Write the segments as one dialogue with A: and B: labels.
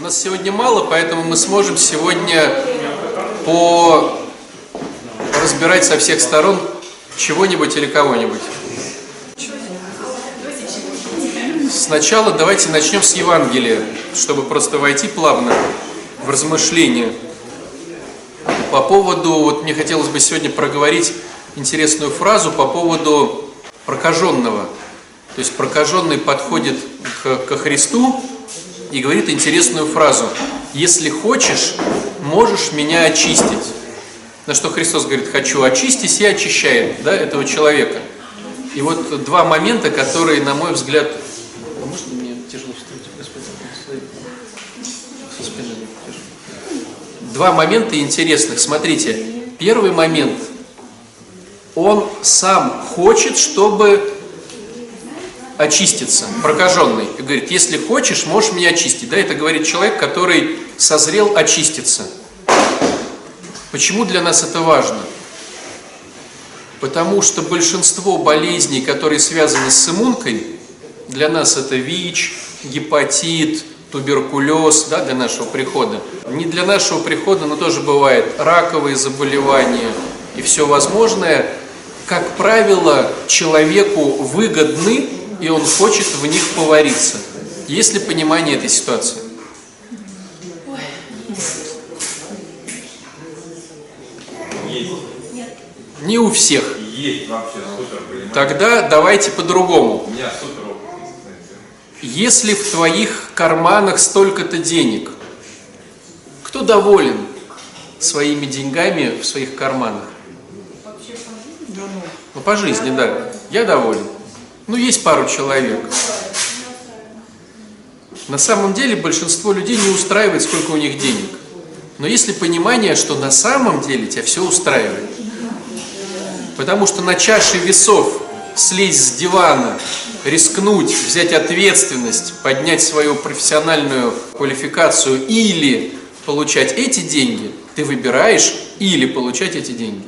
A: У нас сегодня мало, поэтому мы сможем сегодня по разбирать со всех сторон чего-нибудь или кого-нибудь. Сначала давайте начнем с Евангелия, чтобы просто войти плавно в размышления. По поводу, вот мне хотелось бы сегодня проговорить интересную фразу по поводу прокаженного. То есть прокаженный подходит к, ко Христу и говорит интересную фразу. Если хочешь, можешь меня очистить. На что Христос говорит, хочу очистить и очищает да, этого человека. И вот два момента, которые, на мой взгляд, а Два момента интересных. Смотрите, первый момент. Он сам хочет, чтобы очиститься, прокаженный. И говорит, если хочешь, можешь меня очистить. Да, это говорит человек, который созрел очиститься. Почему для нас это важно? Потому что большинство болезней, которые связаны с иммункой, для нас это ВИЧ, гепатит, туберкулез, да, для нашего прихода. Не для нашего прихода, но тоже бывает раковые заболевания и все возможное. Как правило, человеку выгодны и он хочет в них повариться. Есть ли понимание этой ситуации?
B: Есть.
A: Не у всех.
B: Есть вообще супер?
A: Тогда давайте по-другому.
B: У меня супер опыт есть.
A: Если в твоих карманах столько-то денег, кто доволен своими деньгами в своих карманах? Ну, по жизни, да. Я доволен. Ну, есть пару человек. На самом деле большинство людей не устраивает, сколько у них денег. Но есть ли понимание, что на самом деле тебя все устраивает? Потому что на чаше весов слезть с дивана, рискнуть, взять ответственность, поднять свою профессиональную квалификацию или получать эти деньги, ты выбираешь или получать эти деньги.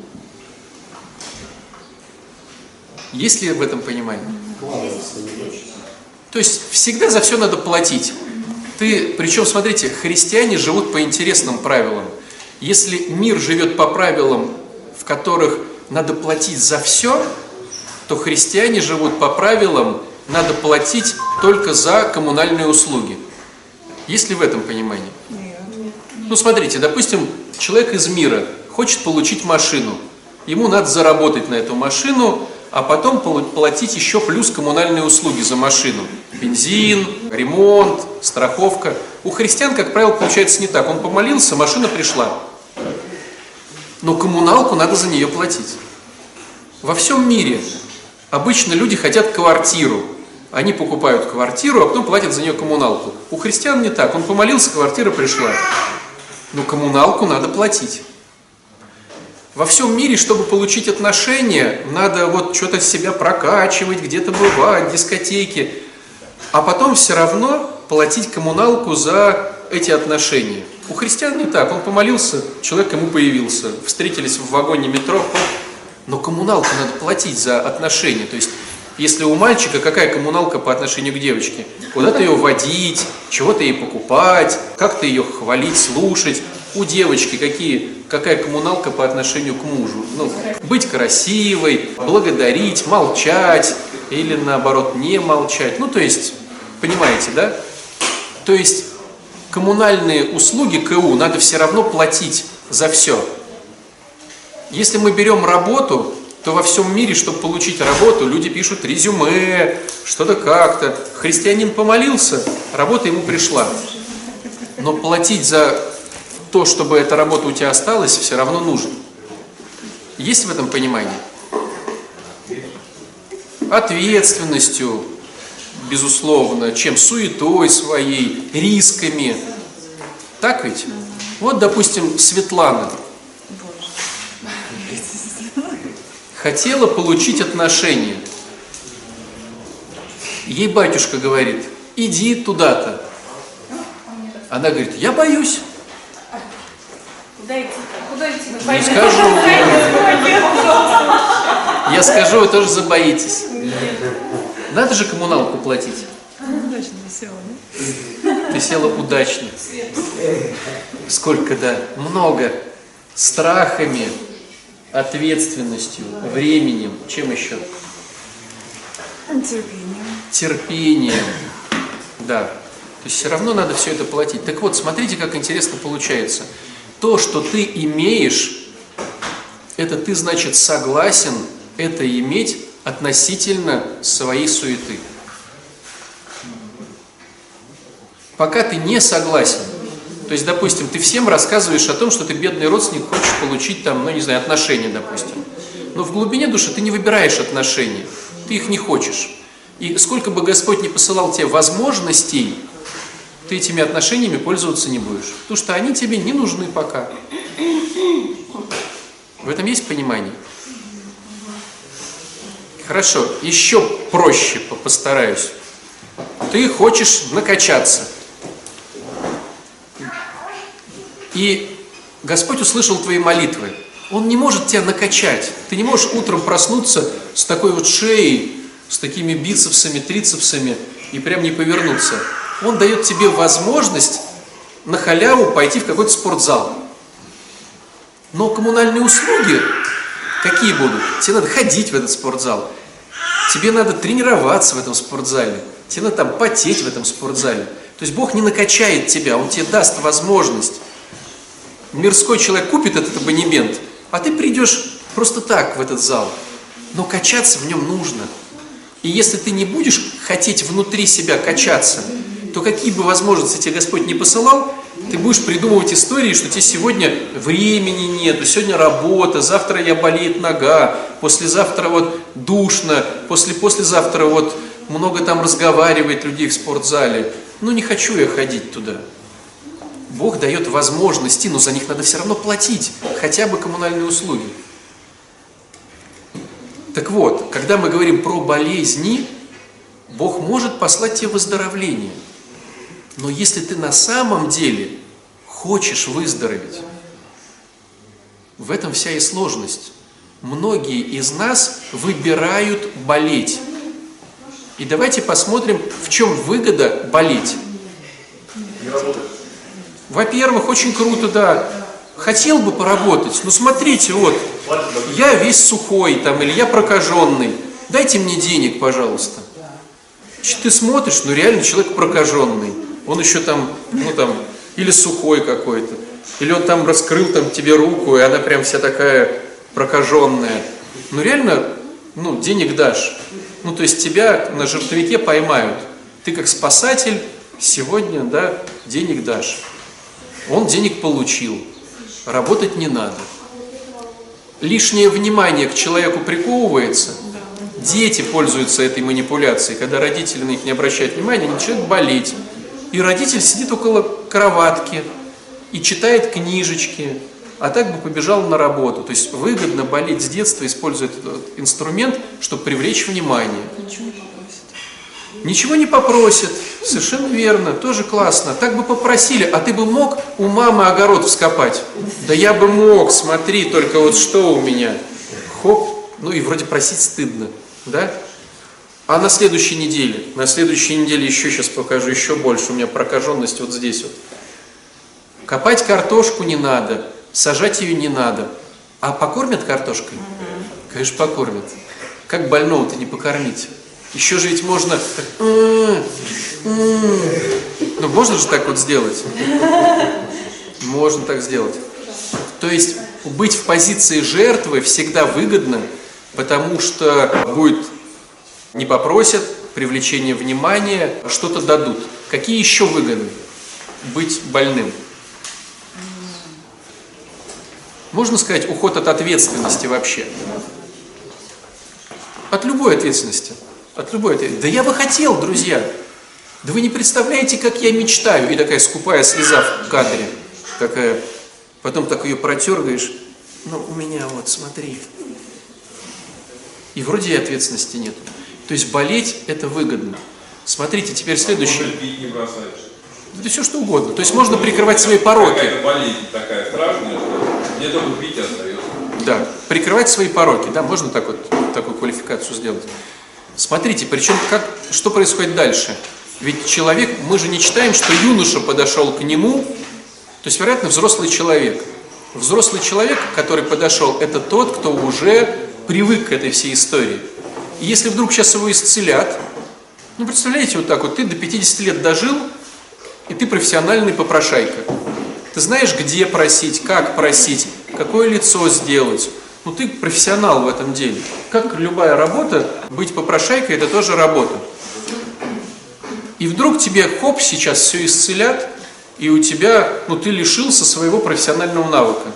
A: Есть ли в этом понимание? То есть всегда за все надо платить. Ты, причем, смотрите, христиане живут по интересным правилам. Если мир живет по правилам, в которых надо платить за все, то христиане живут по правилам, надо платить только за коммунальные услуги. Есть ли в этом понимание? Ну, смотрите, допустим, человек из мира хочет получить машину. Ему надо заработать на эту машину, а потом платить еще плюс коммунальные услуги за машину. Бензин, ремонт, страховка. У христиан, как правило, получается не так. Он помолился, машина пришла. Но коммуналку надо за нее платить. Во всем мире обычно люди хотят квартиру. Они покупают квартиру, а потом платят за нее коммуналку. У христиан не так. Он помолился, квартира пришла. Но коммуналку надо платить. Во всем мире, чтобы получить отношения, надо вот что-то себя прокачивать, где-то бывать, дискотеки, а потом все равно платить коммуналку за эти отношения. У христиан не так. Он помолился, человек ему появился. Встретились в вагоне метро, но коммуналку надо платить за отношения. То есть, если у мальчика какая коммуналка по отношению к девочке? Куда-то ее водить, чего-то ей покупать, как-то ее хвалить, слушать. У девочки какие, какая коммуналка по отношению к мужу? Ну, быть красивой, благодарить, молчать или наоборот не молчать. Ну, то есть, понимаете, да? То есть, коммунальные услуги КУ надо все равно платить за все. Если мы берем работу, то во всем мире, чтобы получить работу, люди пишут резюме, что-то как-то. Христианин помолился, работа ему пришла. Но платить за то, чтобы эта работа у тебя осталась, все равно нужно. Есть в этом понимание? Ответственностью, безусловно, чем суетой своей, рисками. Так ведь? Вот, допустим, Светлана хотела получить отношения. Ей батюшка говорит, иди туда-то. Она говорит, я боюсь.
C: Куда идти? Куда идти?
A: Не скажу. Я скажу, вы тоже забоитесь. Надо же коммуналку платить.
D: Удачно села, да?
A: Ты села удачно. Сколько, да, много. Страхами, ответственностью, временем, чем еще?
D: Терпением.
A: терпением. Да. То есть все равно надо все это платить. Так вот, смотрите, как интересно получается. То, что ты имеешь, это ты, значит, согласен это иметь относительно своей суеты. Пока ты не согласен, то есть, допустим, ты всем рассказываешь о том, что ты бедный родственник, хочешь получить там, ну не знаю, отношения, допустим. Но в глубине души ты не выбираешь отношения, ты их не хочешь. И сколько бы Господь не посылал тебе возможностей, ты этими отношениями пользоваться не будешь. Потому что они тебе не нужны пока. В этом есть понимание? Хорошо, еще проще постараюсь. Ты хочешь накачаться. И Господь услышал твои молитвы. Он не может тебя накачать. Ты не можешь утром проснуться с такой вот шеей, с такими бицепсами, трицепсами и прям не повернуться. Он дает тебе возможность на халяву пойти в какой-то спортзал. Но коммунальные услуги какие будут? Тебе надо ходить в этот спортзал. Тебе надо тренироваться в этом спортзале. Тебе надо там потеть в этом спортзале. То есть Бог не накачает тебя, Он тебе даст возможность. Мирской человек купит этот абонемент, а ты придешь просто так в этот зал. Но качаться в нем нужно. И если ты не будешь хотеть внутри себя качаться, то какие бы возможности тебе Господь не посылал, ты будешь придумывать истории, что тебе сегодня времени нет, сегодня работа, завтра я болеет нога, послезавтра вот душно, после послезавтра вот много там разговаривает людей в спортзале. Ну не хочу я ходить туда. Бог дает возможности, но за них надо все равно платить, хотя бы коммунальные услуги. Так вот, когда мы говорим про болезни, Бог может послать тебе выздоровление. Но если ты на самом деле хочешь выздороветь, в этом вся и сложность. Многие из нас выбирают болеть. И давайте посмотрим, в чем выгода болеть. Во-первых, очень круто, да. Хотел бы поработать, но смотрите, вот, я весь сухой там, или я прокаженный, дайте мне денег, пожалуйста. Ты смотришь, ну реально человек прокаженный. Он еще там, ну там, или сухой какой-то. Или он там раскрыл там тебе руку, и она прям вся такая прокаженная. Ну реально, ну, денег дашь. Ну, то есть тебя на жертвовике поймают. Ты как спасатель сегодня, да, денег дашь. Он денег получил. Работать не надо. Лишнее внимание к человеку приковывается. Дети пользуются этой манипуляцией. Когда родители на них не обращают внимания, начинают болеть. И родитель сидит около кроватки и читает книжечки, а так бы побежал на работу. То есть выгодно болеть с детства, используя этот инструмент, чтобы привлечь внимание.
D: Ничего не попросит.
A: Ничего не попросят, совершенно верно, тоже классно. Так бы попросили, а ты бы мог у мамы огород вскопать? Да я бы мог, смотри, только вот что у меня. Хоп, ну и вроде просить стыдно, да? А на следующей неделе, на следующей неделе еще сейчас покажу, еще больше, у меня прокаженность вот здесь вот. Копать картошку не надо, сажать ее не надо. А покормят картошкой? Конечно, покормят. Как больного-то не покормить? Еще же ведь можно... «М, м». Ну, можно же так вот сделать? Можно так сделать. То есть быть в позиции жертвы всегда выгодно, потому что будет не попросят, привлечение внимания, что-то дадут. Какие еще выгоды быть больным? Можно сказать, уход от ответственности вообще. От любой ответственности. От любой ответственности. Да я бы хотел, друзья. Да вы не представляете, как я мечтаю. И такая скупая слеза в кадре. Такая. Потом так ее протергаешь. Ну, у меня вот, смотри. И вроде и ответственности нет. То есть болеть это выгодно. Смотрите, теперь следующее.
B: Может, пить не бросаешь.
A: Это все что угодно. То есть можно прикрывать свои пороки.
B: Болезнь такая страшная, что мне только пить остается.
A: Да, прикрывать свои пороки, да, можно так вот, такую квалификацию сделать. Смотрите, причем как, что происходит дальше? Ведь человек, мы же не читаем, что юноша подошел к нему, то есть, вероятно, взрослый человек. Взрослый человек, который подошел, это тот, кто уже привык к этой всей истории. И если вдруг сейчас его исцелят, ну, представляете, вот так вот, ты до 50 лет дожил, и ты профессиональный попрошайка. Ты знаешь, где просить, как просить, какое лицо сделать. Ну, ты профессионал в этом деле. Как любая работа, быть попрошайкой – это тоже работа. И вдруг тебе, хоп, сейчас все исцелят, и у тебя, ну, ты лишился своего профессионального навыка.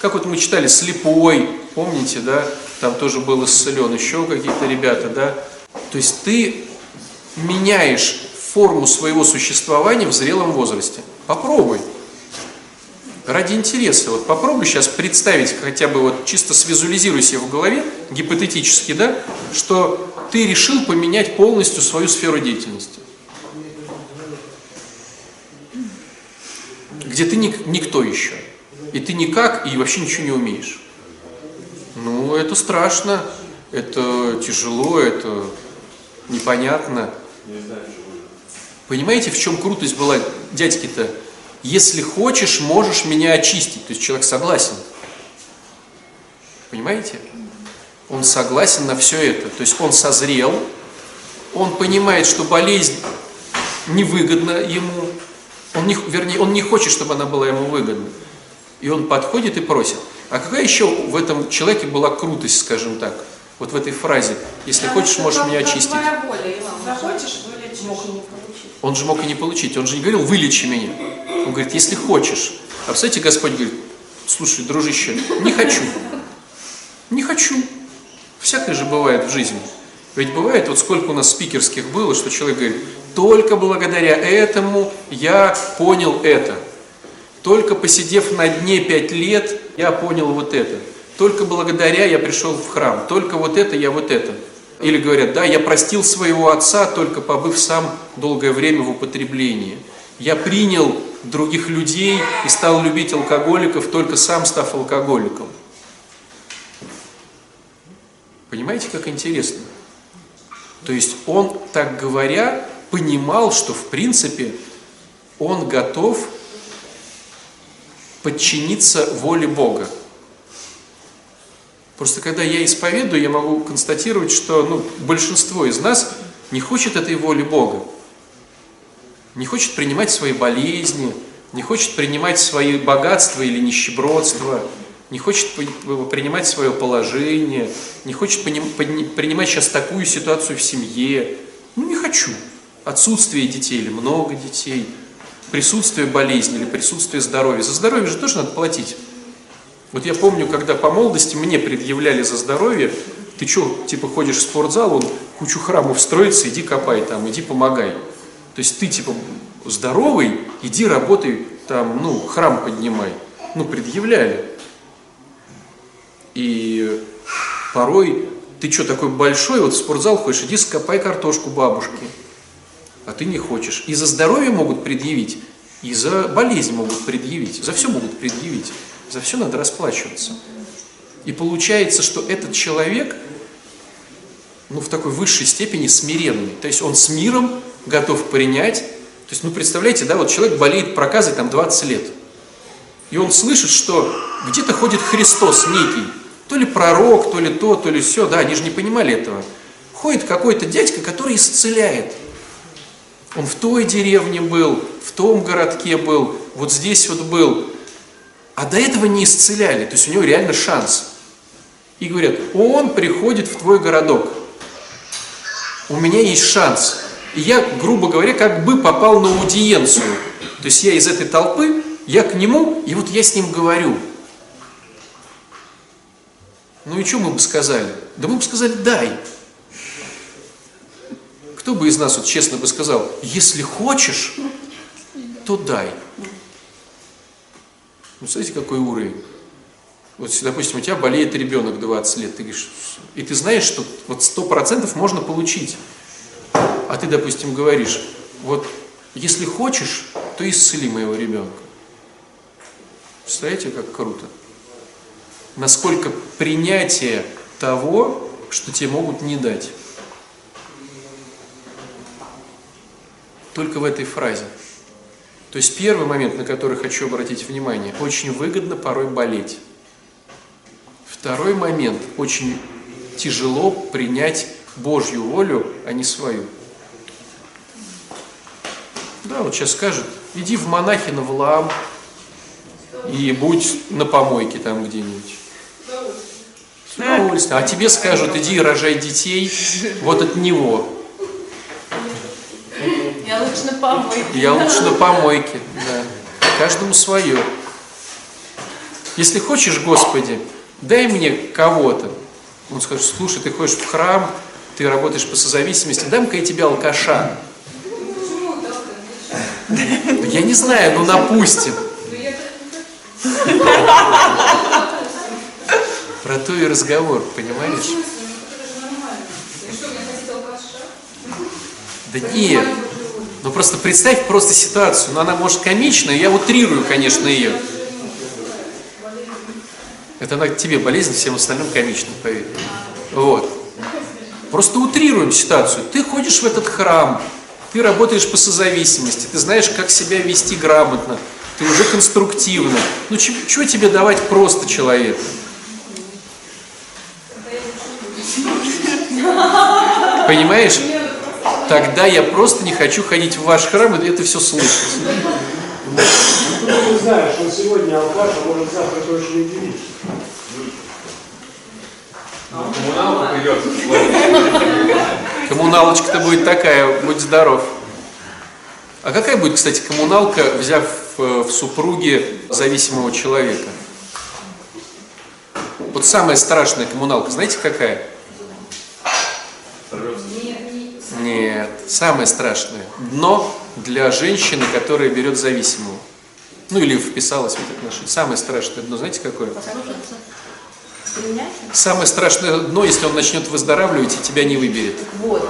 A: Как вот мы читали, слепой, помните, да, там тоже был исцелен, еще какие-то ребята, да. То есть ты меняешь форму своего существования в зрелом возрасте. Попробуй. Ради интереса. Вот попробуй сейчас представить, хотя бы вот чисто свизуализируй себе в голове, гипотетически, да, что ты решил поменять полностью свою сферу деятельности. Где ты ник никто еще. И ты никак, и вообще ничего не умеешь. Ну, это страшно, это тяжело, это непонятно. Понимаете, в чем крутость была дядьки-то? Если хочешь, можешь меня очистить. То есть человек согласен. Понимаете? Он согласен на все это. То есть он созрел, он понимает, что болезнь невыгодна ему, он не, вернее, он не хочет, чтобы она была ему выгодна. И он подходит и просит. А какая еще в этом человеке была крутость, скажем так, вот в этой фразе, если хочешь, можешь меня очистить.
C: Захочешь, мог не получить.
A: Он же мог и не получить, он же не говорил, вылечи меня. Он говорит, если хочешь. А представляете, Господь говорит, слушай, дружище, не хочу. Не хочу. Всякое же бывает в жизни. Ведь бывает, вот сколько у нас спикерских было, что человек говорит, только благодаря этому я понял это. Только посидев на дне пять лет, я понял вот это. Только благодаря я пришел в храм. Только вот это, я вот это. Или говорят, да, я простил своего отца, только побыв сам долгое время в употреблении. Я принял других людей и стал любить алкоголиков, только сам став алкоголиком. Понимаете, как интересно? То есть он, так говоря, понимал, что в принципе он готов подчиниться воле Бога. Просто когда я исповедую, я могу констатировать, что ну, большинство из нас не хочет этой воли Бога. Не хочет принимать свои болезни, не хочет принимать свои богатства или нищебродство, не хочет принимать свое положение, не хочет принимать сейчас такую ситуацию в семье. Ну, не хочу. Отсутствие детей или много детей, присутствие болезни или присутствие здоровья. За здоровье же тоже надо платить. Вот я помню, когда по молодости мне предъявляли за здоровье, ты что, типа ходишь в спортзал, он кучу храмов строится, иди копай там, иди помогай. То есть ты типа здоровый, иди работай там, ну, храм поднимай. Ну, предъявляли. И порой ты что, такой большой, вот в спортзал ходишь, иди скопай картошку бабушки. А ты не хочешь. И за здоровье могут предъявить, и за болезнь могут предъявить. За все могут предъявить. За все надо расплачиваться. И получается, что этот человек, ну, в такой высшей степени смиренный. То есть он с миром готов принять. То есть, ну, представляете, да, вот человек болеет проказой там 20 лет. И он слышит, что где-то ходит Христос некий. То ли пророк, то ли то, то ли все. Да, они же не понимали этого. Ходит какой-то дядька, который исцеляет. Он в той деревне был, в том городке был, вот здесь вот был. А до этого не исцеляли, то есть у него реально шанс. И говорят, он приходит в твой городок. У меня есть шанс. И я, грубо говоря, как бы попал на аудиенцию. То есть я из этой толпы, я к нему, и вот я с ним говорю. Ну и что мы бы сказали? Да мы бы сказали, дай. Кто бы из нас вот честно бы сказал, если хочешь, то дай. Ну, смотрите, какой уровень. Вот, допустим, у тебя болеет ребенок 20 лет, ты говоришь, и ты знаешь, что вот 100% можно получить. А ты, допустим, говоришь, вот если хочешь, то исцели моего ребенка. Представляете, как круто? Насколько принятие того, что тебе могут не дать. Только в этой фразе. То есть первый момент, на который хочу обратить внимание, очень выгодно порой болеть. Второй момент, очень тяжело принять Божью волю, а не свою. Да, вот сейчас скажут, иди в монахи на Валаам и будь на помойке там где-нибудь. С удовольствием. А тебе скажут, иди и рожай детей вот от него.
C: Я лучше на помойке.
A: Я лучше на помойке, да. Каждому свое. Если хочешь, Господи, дай мне кого-то. Он скажет, слушай, ты ходишь в храм, ты работаешь по созависимости, дам-ка я тебе алкаша. Я не знаю, ну напустим. Про то и разговор, понимаешь? Да нет. Ну просто представь просто ситуацию. Ну она может комичная, я утрирую, конечно, ее. Это она тебе болезнь, всем остальным комично, поверь. Вот. Просто утрируем ситуацию. Ты ходишь в этот храм, ты работаешь по созависимости, ты знаешь, как себя вести грамотно, ты уже конструктивно. Ну чего тебе давать просто человеку? Понимаешь? Тогда я просто не хочу ходить в ваш храм и это все слышать.
D: Ну, ты не знаешь, он сегодня алкаш, а может завтра точно и девица.
B: Коммуналка придется.
A: Коммуналочка-то будет такая, будь здоров. А какая будет, кстати, коммуналка, взяв э, в супруги зависимого человека? Вот самая страшная коммуналка, знаете какая? Нет, самое страшное. Дно для женщины, которая берет зависимого. Ну или вписалась в это отношение. Самое страшное дно, знаете какое? Самое страшное дно, если он начнет выздоравливать и тебя не выберет.
C: Вот.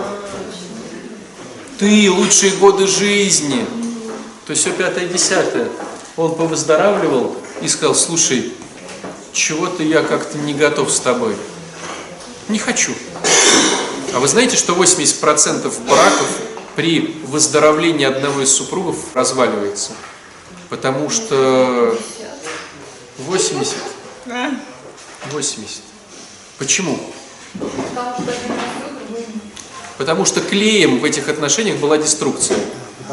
A: Ты лучшие годы жизни. То есть все пятое, десятое. Он повыздоравливал и сказал, слушай, чего-то я как-то не готов с тобой. Не хочу. А вы знаете, что 80% браков при выздоровлении одного из супругов разваливается? Потому что 80. 80. Почему? Потому что клеем в этих отношениях была деструкция.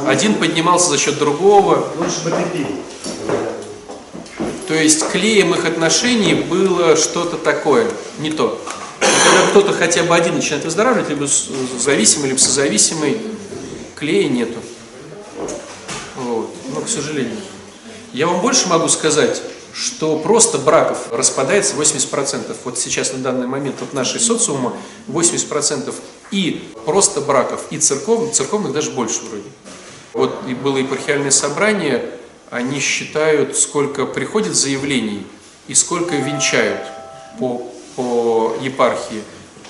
A: Один поднимался за счет другого.
D: Лучше бы ты пил.
A: То есть клеем их отношений было что-то такое, не то. Когда кто-то хотя бы один начинает выздоравливать, либо зависимый, либо созависимый, клея нету. Вот. Но, к сожалению. Я вам больше могу сказать, что просто браков распадается 80%. Вот сейчас на данный момент вот нашей социума 80% и просто браков, и церковных, церковных даже больше вроде. Вот и было епархиальное собрание, они считают, сколько приходит заявлений и сколько венчают по, по епархии.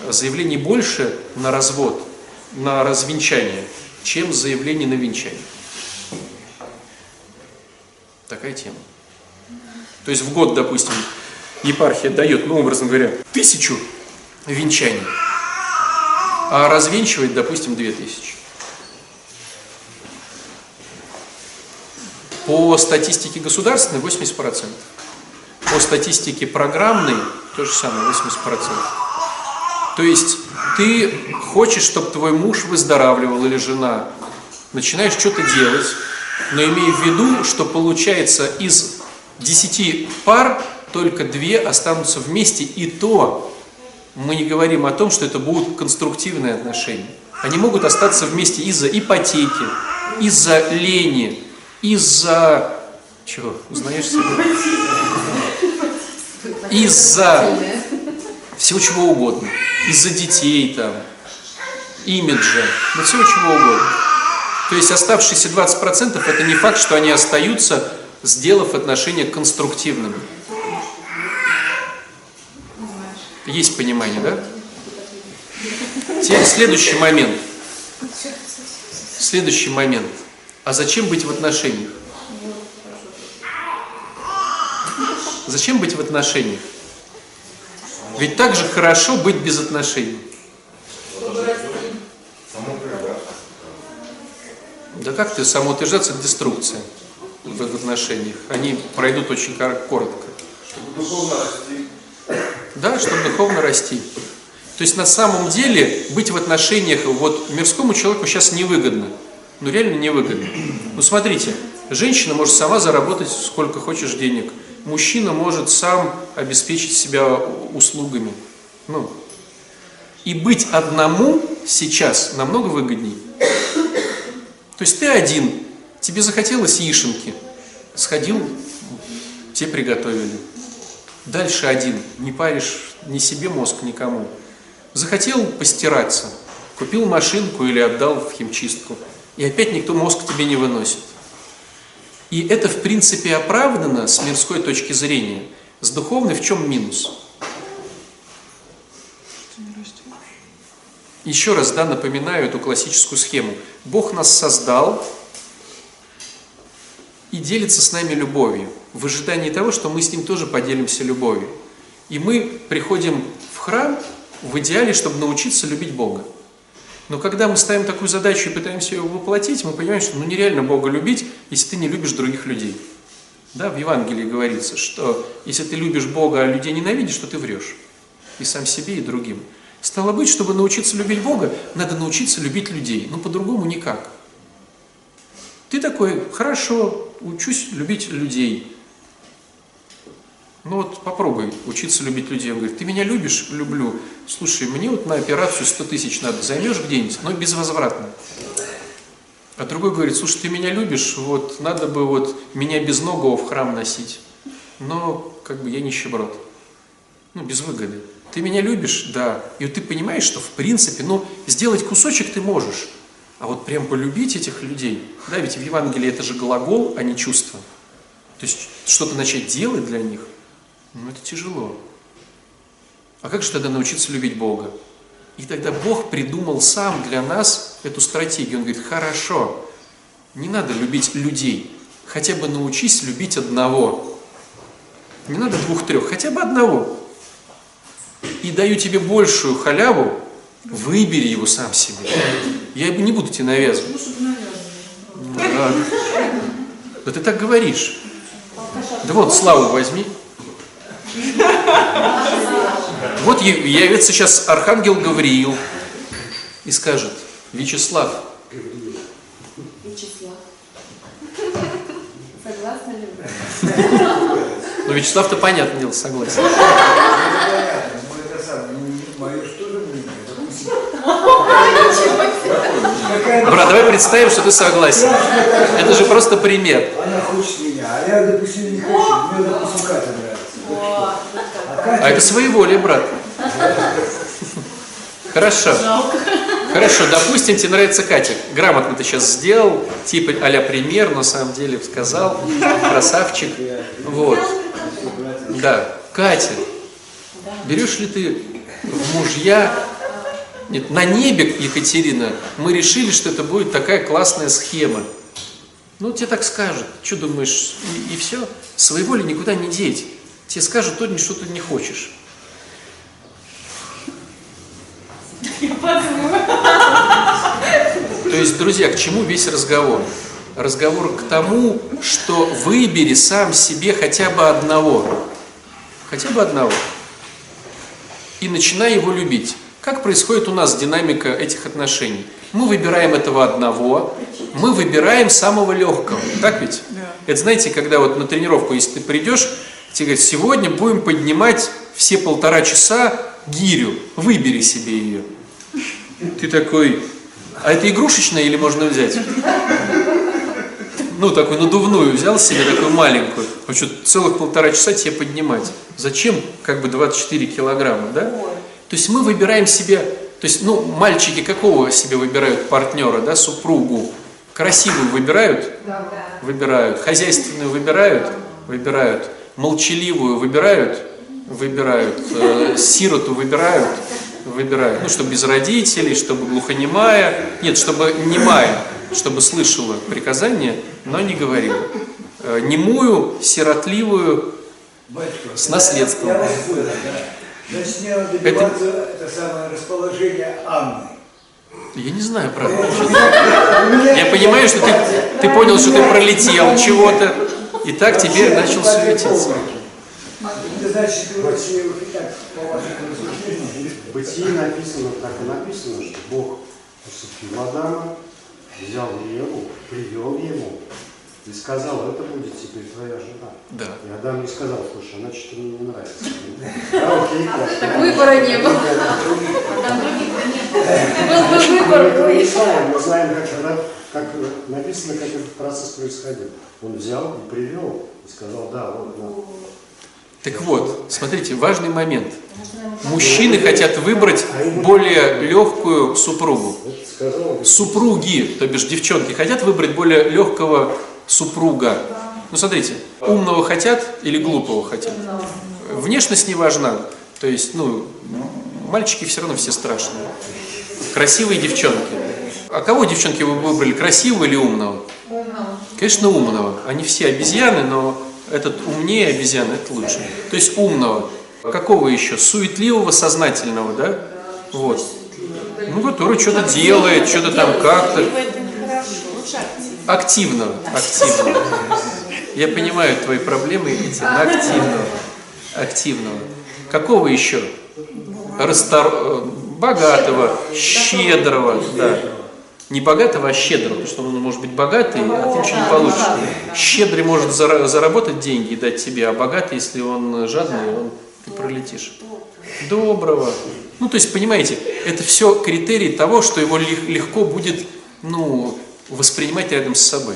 A: Заявлений больше на развод, на развенчание, чем заявлений на венчание. Такая тема. То есть в год, допустим, епархия дает, ну, образно говоря, тысячу венчаний, а развенчивает, допустим, две тысячи. По статистике государственной 80%. По статистике программной то же самое, 80%. То есть ты хочешь, чтобы твой муж выздоравливал или жена, начинаешь что-то делать, но имей в виду, что получается из 10 пар только две останутся вместе, и то мы не говорим о том, что это будут конструктивные отношения. Они могут остаться вместе из-за ипотеки, из-за лени, из-за... Чего? Узнаешь себя? Из-за всего чего угодно. Из-за детей там, имиджа, ну всего чего угодно. То есть оставшиеся 20% это не факт, что они остаются, сделав отношения конструктивными. Есть понимание, да? Теперь следующий момент. Следующий момент. А зачем быть в отношениях? Зачем быть в отношениях? Ведь так же хорошо быть без отношений. Да как ты самоутверждаться, это деструкция в отношениях. Они пройдут очень коротко.
B: Чтобы духовно расти.
A: Да, чтобы духовно расти. То есть на самом деле быть в отношениях вот мирскому человеку сейчас невыгодно. Ну реально невыгодно. Ну смотрите, женщина может сама заработать сколько хочешь денег. Мужчина может сам обеспечить себя услугами. Ну, и быть одному сейчас намного выгоднее. То есть ты один, тебе захотелось яишенки, сходил, тебе приготовили. Дальше один, не паришь ни себе мозг, никому. Захотел постираться, купил машинку или отдал в химчистку. И опять никто мозг тебе не выносит. И это в принципе оправдано с мирской точки зрения. С духовной в чем минус? Еще раз да, напоминаю эту классическую схему. Бог нас создал и делится с нами любовью, в ожидании того, что мы с Ним тоже поделимся любовью. И мы приходим в храм в идеале, чтобы научиться любить Бога. Но когда мы ставим такую задачу и пытаемся ее воплотить, мы понимаем, что ну, нереально Бога любить, если ты не любишь других людей. Да, в Евангелии говорится, что если ты любишь Бога, а людей ненавидишь, то ты врешь. И сам себе, и другим. Стало быть, чтобы научиться любить Бога, надо научиться любить людей. Но по-другому никак. Ты такой, хорошо, учусь любить людей. Ну вот попробуй учиться любить людей. Он говорит, ты меня любишь? Люблю. Слушай, мне вот на операцию 100 тысяч надо. Займешь где-нибудь? Но безвозвратно. А другой говорит, слушай, ты меня любишь? Вот надо бы вот меня без ногого в храм носить. Но как бы я нищеброд. Ну, без выгоды. Ты меня любишь? Да. И вот ты понимаешь, что в принципе, ну, сделать кусочек ты можешь. А вот прям полюбить этих людей, да, ведь в Евангелии это же глагол, а не чувство. То есть что-то начать делать для них, ну это тяжело. А как же тогда научиться любить Бога? И тогда Бог придумал сам для нас эту стратегию. Он говорит, хорошо, не надо любить людей, хотя бы научись любить одного. Не надо двух-трех, хотя бы одного и даю тебе большую халяву, выбери его сам себе. Я не буду тебе навязывать. Ну, да. да ты так говоришь. Да вот, Славу возьми. Вот явится сейчас Архангел Гавриил и скажет, Вячеслав.
C: Вячеслав. Согласна ли
A: Ну, Вячеслав-то понятно дело, согласен. Брат, давай представим, что ты согласен. Это же просто пример.
E: Она хочет меня, а я, допустим, не хочу. Мне, допустим, Катя нравится.
A: А это своеволие, брат. Хорошо. Хорошо, допустим, тебе нравится Катя. Грамотно ты сейчас сделал, типа а пример, на самом деле сказал, красавчик. Вот. Да. Катя, берешь ли ты в мужья нет, на небе, Екатерина, мы решили, что это будет такая классная схема. Ну, тебе так скажут. Что думаешь? И, и все. Своего ли никуда не деть. Тебе скажут то, что ты не хочешь. То есть, друзья, к чему весь разговор? Разговор к тому, что выбери сам себе хотя бы одного. Хотя бы одного. И начинай его любить. Как происходит у нас динамика этих отношений? Мы выбираем этого одного, мы выбираем самого легкого. Так ведь? Да. Это знаете, когда вот на тренировку, если ты придешь, тебе говорят, сегодня будем поднимать все полтора часа гирю, выбери себе ее. Ты такой, а это игрушечная или можно взять? Ну, такую надувную взял себе, такую маленькую. Ну что, целых полтора часа тебе поднимать. Зачем как бы 24 килограмма, да? То есть мы выбираем себе, то есть, ну, мальчики какого себе выбирают партнера, да, супругу? Красивую выбирают? Да. Выбирают. Хозяйственную выбирают? Выбирают. Молчаливую выбирают? Выбирают. Э, сироту выбирают? Выбирают. Ну, чтобы без родителей, чтобы глухонемая. Нет, чтобы немая, чтобы слышала приказания, но не говорила. Э, немую, сиротливую, с наследством.
E: Значит, мне надо добиваться это... это самое расположение Анны.
A: Я не знаю, правда. Я понимаю, что ты, ты понял, что ты пролетел чего-то, и так теперь начал суетиться.
E: Это значит, что так по
D: бытии написано, так и написано, что Бог усыпил Адама, взял Еву, привел ему и сказал, это будет теперь твоя жена.
A: Да.
D: И Адам не сказал, слушай, она что-то мне не нравится. Да, окей,
C: Так выбора не было. Там других не было. Был бы выбор.
D: Мы не знаем, как, как написано, как этот процесс происходил. Он взял и привел, и сказал, да, вот, на.
A: Так вот, смотрите, важный момент. Мужчины хотят выбрать более легкую супругу. Супруги, то бишь девчонки, хотят выбрать более легкого супруга. Ну, смотрите, умного хотят или глупого хотят? Внешность не важна. То есть, ну, мальчики все равно все страшные. Красивые девчонки. А кого девчонки вы выбрали, красивого или умного? Конечно, умного. Они все обезьяны, но этот умнее обезьяны, это лучше. То есть умного. Какого еще? Суетливого, сознательного, да? Вот. Ну, который что-то делает, что-то там как-то. Активного,
C: активно.
A: активного. Я понимаю твои проблемы, эти, на активного. Активного. Какого еще? Растор... э, Богатого, щедрого, да. Не богатого, а щедрого, потому что он может быть богатый, а ты ничего не получишь. Щедрый может зара- заработать деньги и дать тебе, а богатый, если он жадный, он, ты пролетишь. Доброго. Ну, то есть, понимаете, это все критерии того, что его лег- легко будет, ну, воспринимать рядом с собой.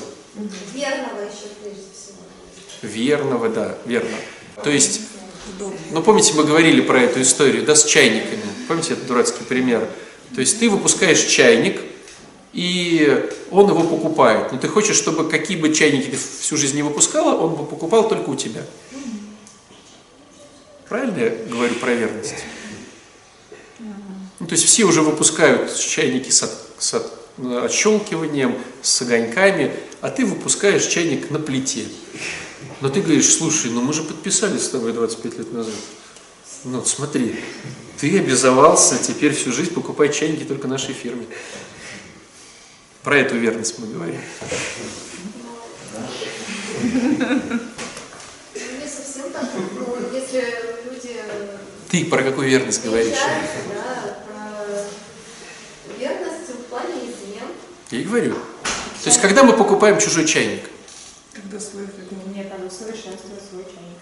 C: Верного еще прежде всего.
A: Верного, да, верно. То есть, ну помните, мы говорили про эту историю, да, с чайниками. Помните этот дурацкий пример? То есть ты выпускаешь чайник, и он его покупает. Но ты хочешь, чтобы какие бы чайники ты всю жизнь не выпускала, он бы покупал только у тебя. Правильно я говорю про верность? Ну, то есть все уже выпускают чайники с, от- с от- отщелкиванием, с огоньками, а ты выпускаешь чайник на плите. Но ты говоришь, слушай, ну мы же подписались с тобой 25 лет назад. Ну вот смотри, ты обязовался теперь всю жизнь покупать чайники только нашей фирме. Про эту верность мы говорим.
C: Не совсем так. Ну, если люди
A: Ты про какую верность говоришь?
C: общаются, да, про верность в плане измен.
A: Я и говорю. То есть, когда мы покупаем чужой чайник,
F: Когда свой
C: Нет, там усовершенствует свой чайник.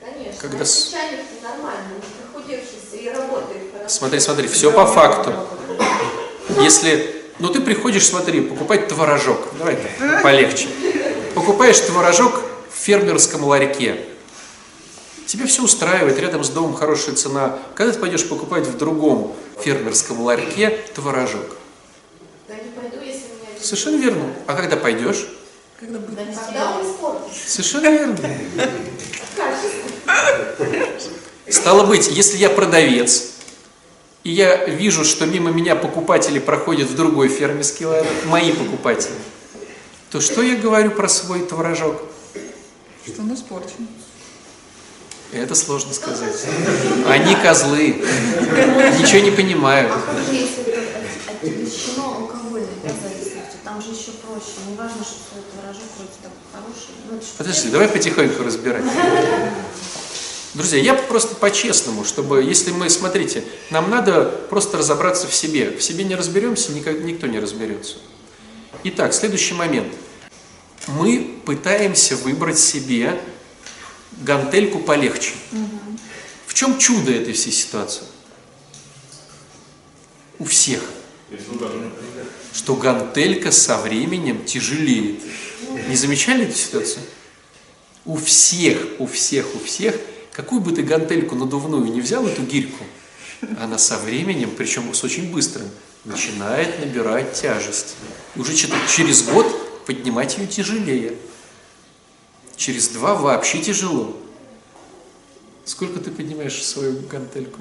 C: Конечно.
A: Когда
C: Если
A: с-
C: чайник нормальный, не прохудившийся и работает хорошо.
A: смотри, смотри, все по факту. Если, ну ты приходишь, смотри, покупать творожок, давай так, полегче. Покупаешь творожок в фермерском ларьке. Тебе все устраивает, рядом с домом хорошая цена. Когда ты пойдешь покупать в другом фермерском ларьке творожок?
C: Да не пойду, если у меня...
A: Совершенно верно. А когда пойдешь?
F: Когда будет
C: Да когда он испортится?
A: Совершенно верно. Стало быть, если я продавец, и я вижу, что мимо меня покупатели проходят в другой фермерский ларек, мои покупатели, то что я говорю про свой творожок?
F: что он испорчен.
A: Это сложно сказать. Они козлы, ничего не понимают.
G: Если это отягощено алкогольной зависимостью, там же еще проще. Не важно, что твой творожок вроде такой хороший. Это ж
A: Подожди, давай потихоньку разбирать. Друзья, я просто по-честному, чтобы, если мы, смотрите, нам надо просто разобраться в себе. В себе не разберемся, никак- никто не разберется. Итак, следующий момент. Мы пытаемся выбрать себе гантельку полегче. В чем чудо этой всей ситуации? У всех. Что гантелька со временем тяжелеет. Не замечали эту ситуацию? У всех, у всех, у всех, какую бы ты гантельку надувную не взял, эту гирьку, она со временем, причем с очень быстрым, начинает набирать тяжесть. И уже че- через год поднимать ее тяжелее. Через два вообще тяжело. Сколько ты поднимаешь свою гантельку?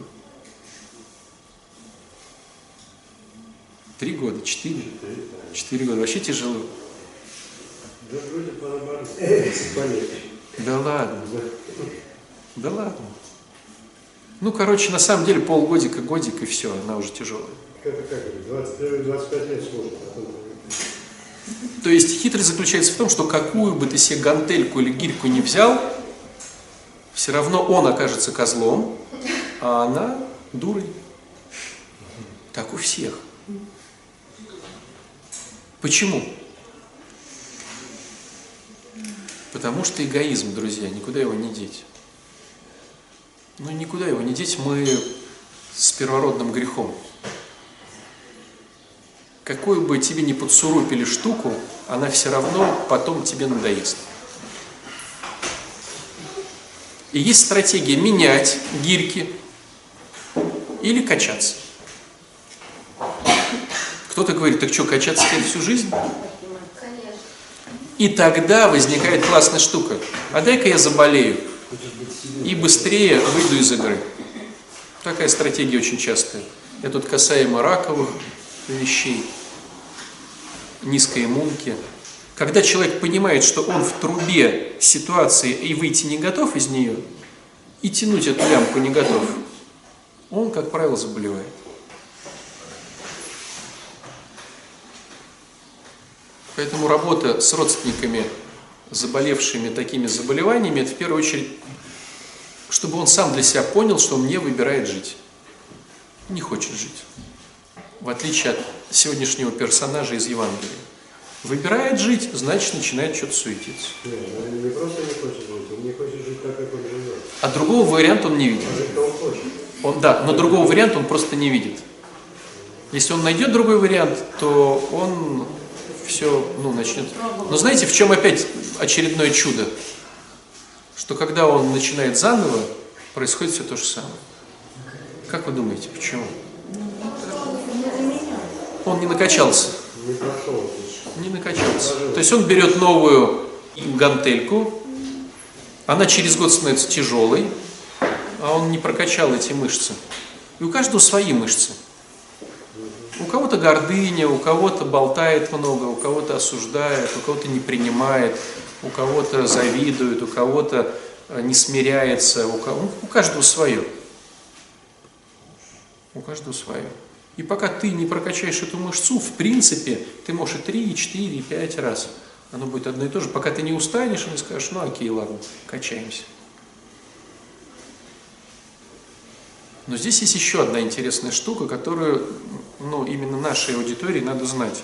A: Три года, четыре? Четыре года. Вообще тяжело.
D: Да вроде по.
A: Да ладно. Да ладно. Ну, короче, на самом деле полгодика, годик и все, она уже тяжелая.
D: Как говорит, 21-25 лет служит, а.
A: То есть хитрость заключается в том, что какую бы ты себе гантельку или гирьку не взял, все равно он окажется козлом, а она дурой. Так у всех. Почему? Потому что эгоизм, друзья, никуда его не деть. Ну, никуда его не деть, мы с первородным грехом. Какую бы тебе ни подсурупили штуку, она все равно потом тебе надоест. И есть стратегия менять гирьки или качаться. Кто-то говорит, так что, качаться теперь всю жизнь? И тогда возникает классная штука. А дай-ка я заболею и быстрее выйду из игры. Такая стратегия очень частая. Я тут касаемо раковых вещей, низкой иммунки. Когда человек понимает, что он в трубе ситуации и выйти не готов из нее, и тянуть эту лямку не готов, он, как правило, заболевает. Поэтому работа с родственниками, заболевшими такими заболеваниями, это в первую очередь, чтобы он сам для себя понял, что он не выбирает жить. Не хочет жить. В отличие от сегодняшнего персонажа из Евангелия. Выбирает жить, значит начинает что-то суетиться.
D: Не, он не просто не хочет жить, он не хочет жить так, как он живет.
A: А другого варианта он не видит.
D: А жить-то он хочет.
A: Он, да, но другого варианта он просто не видит. Если он найдет другой вариант, то он все, ну, начнет... Но знаете, в чем опять очередное чудо? Что когда он начинает заново, происходит все то же самое. Как вы думаете, почему? Он не накачался.
D: Не
A: накачался. То есть он берет новую гантельку, она через год становится тяжелой, а он не прокачал эти мышцы. И у каждого свои мышцы. У кого-то гордыня, у кого-то болтает много, у кого-то осуждает, у кого-то не принимает, у кого-то завидует, у кого-то э, не смиряется, у, кого, у каждого свое. У каждого свое. И пока ты не прокачаешь эту мышцу, в принципе, ты можешь и 3, и 4, и 5 раз. Оно будет одно и то же. Пока ты не устанешь и не скажешь, ну окей, ладно, качаемся. Но здесь есть еще одна интересная штука, которую ну, именно нашей аудитории надо знать.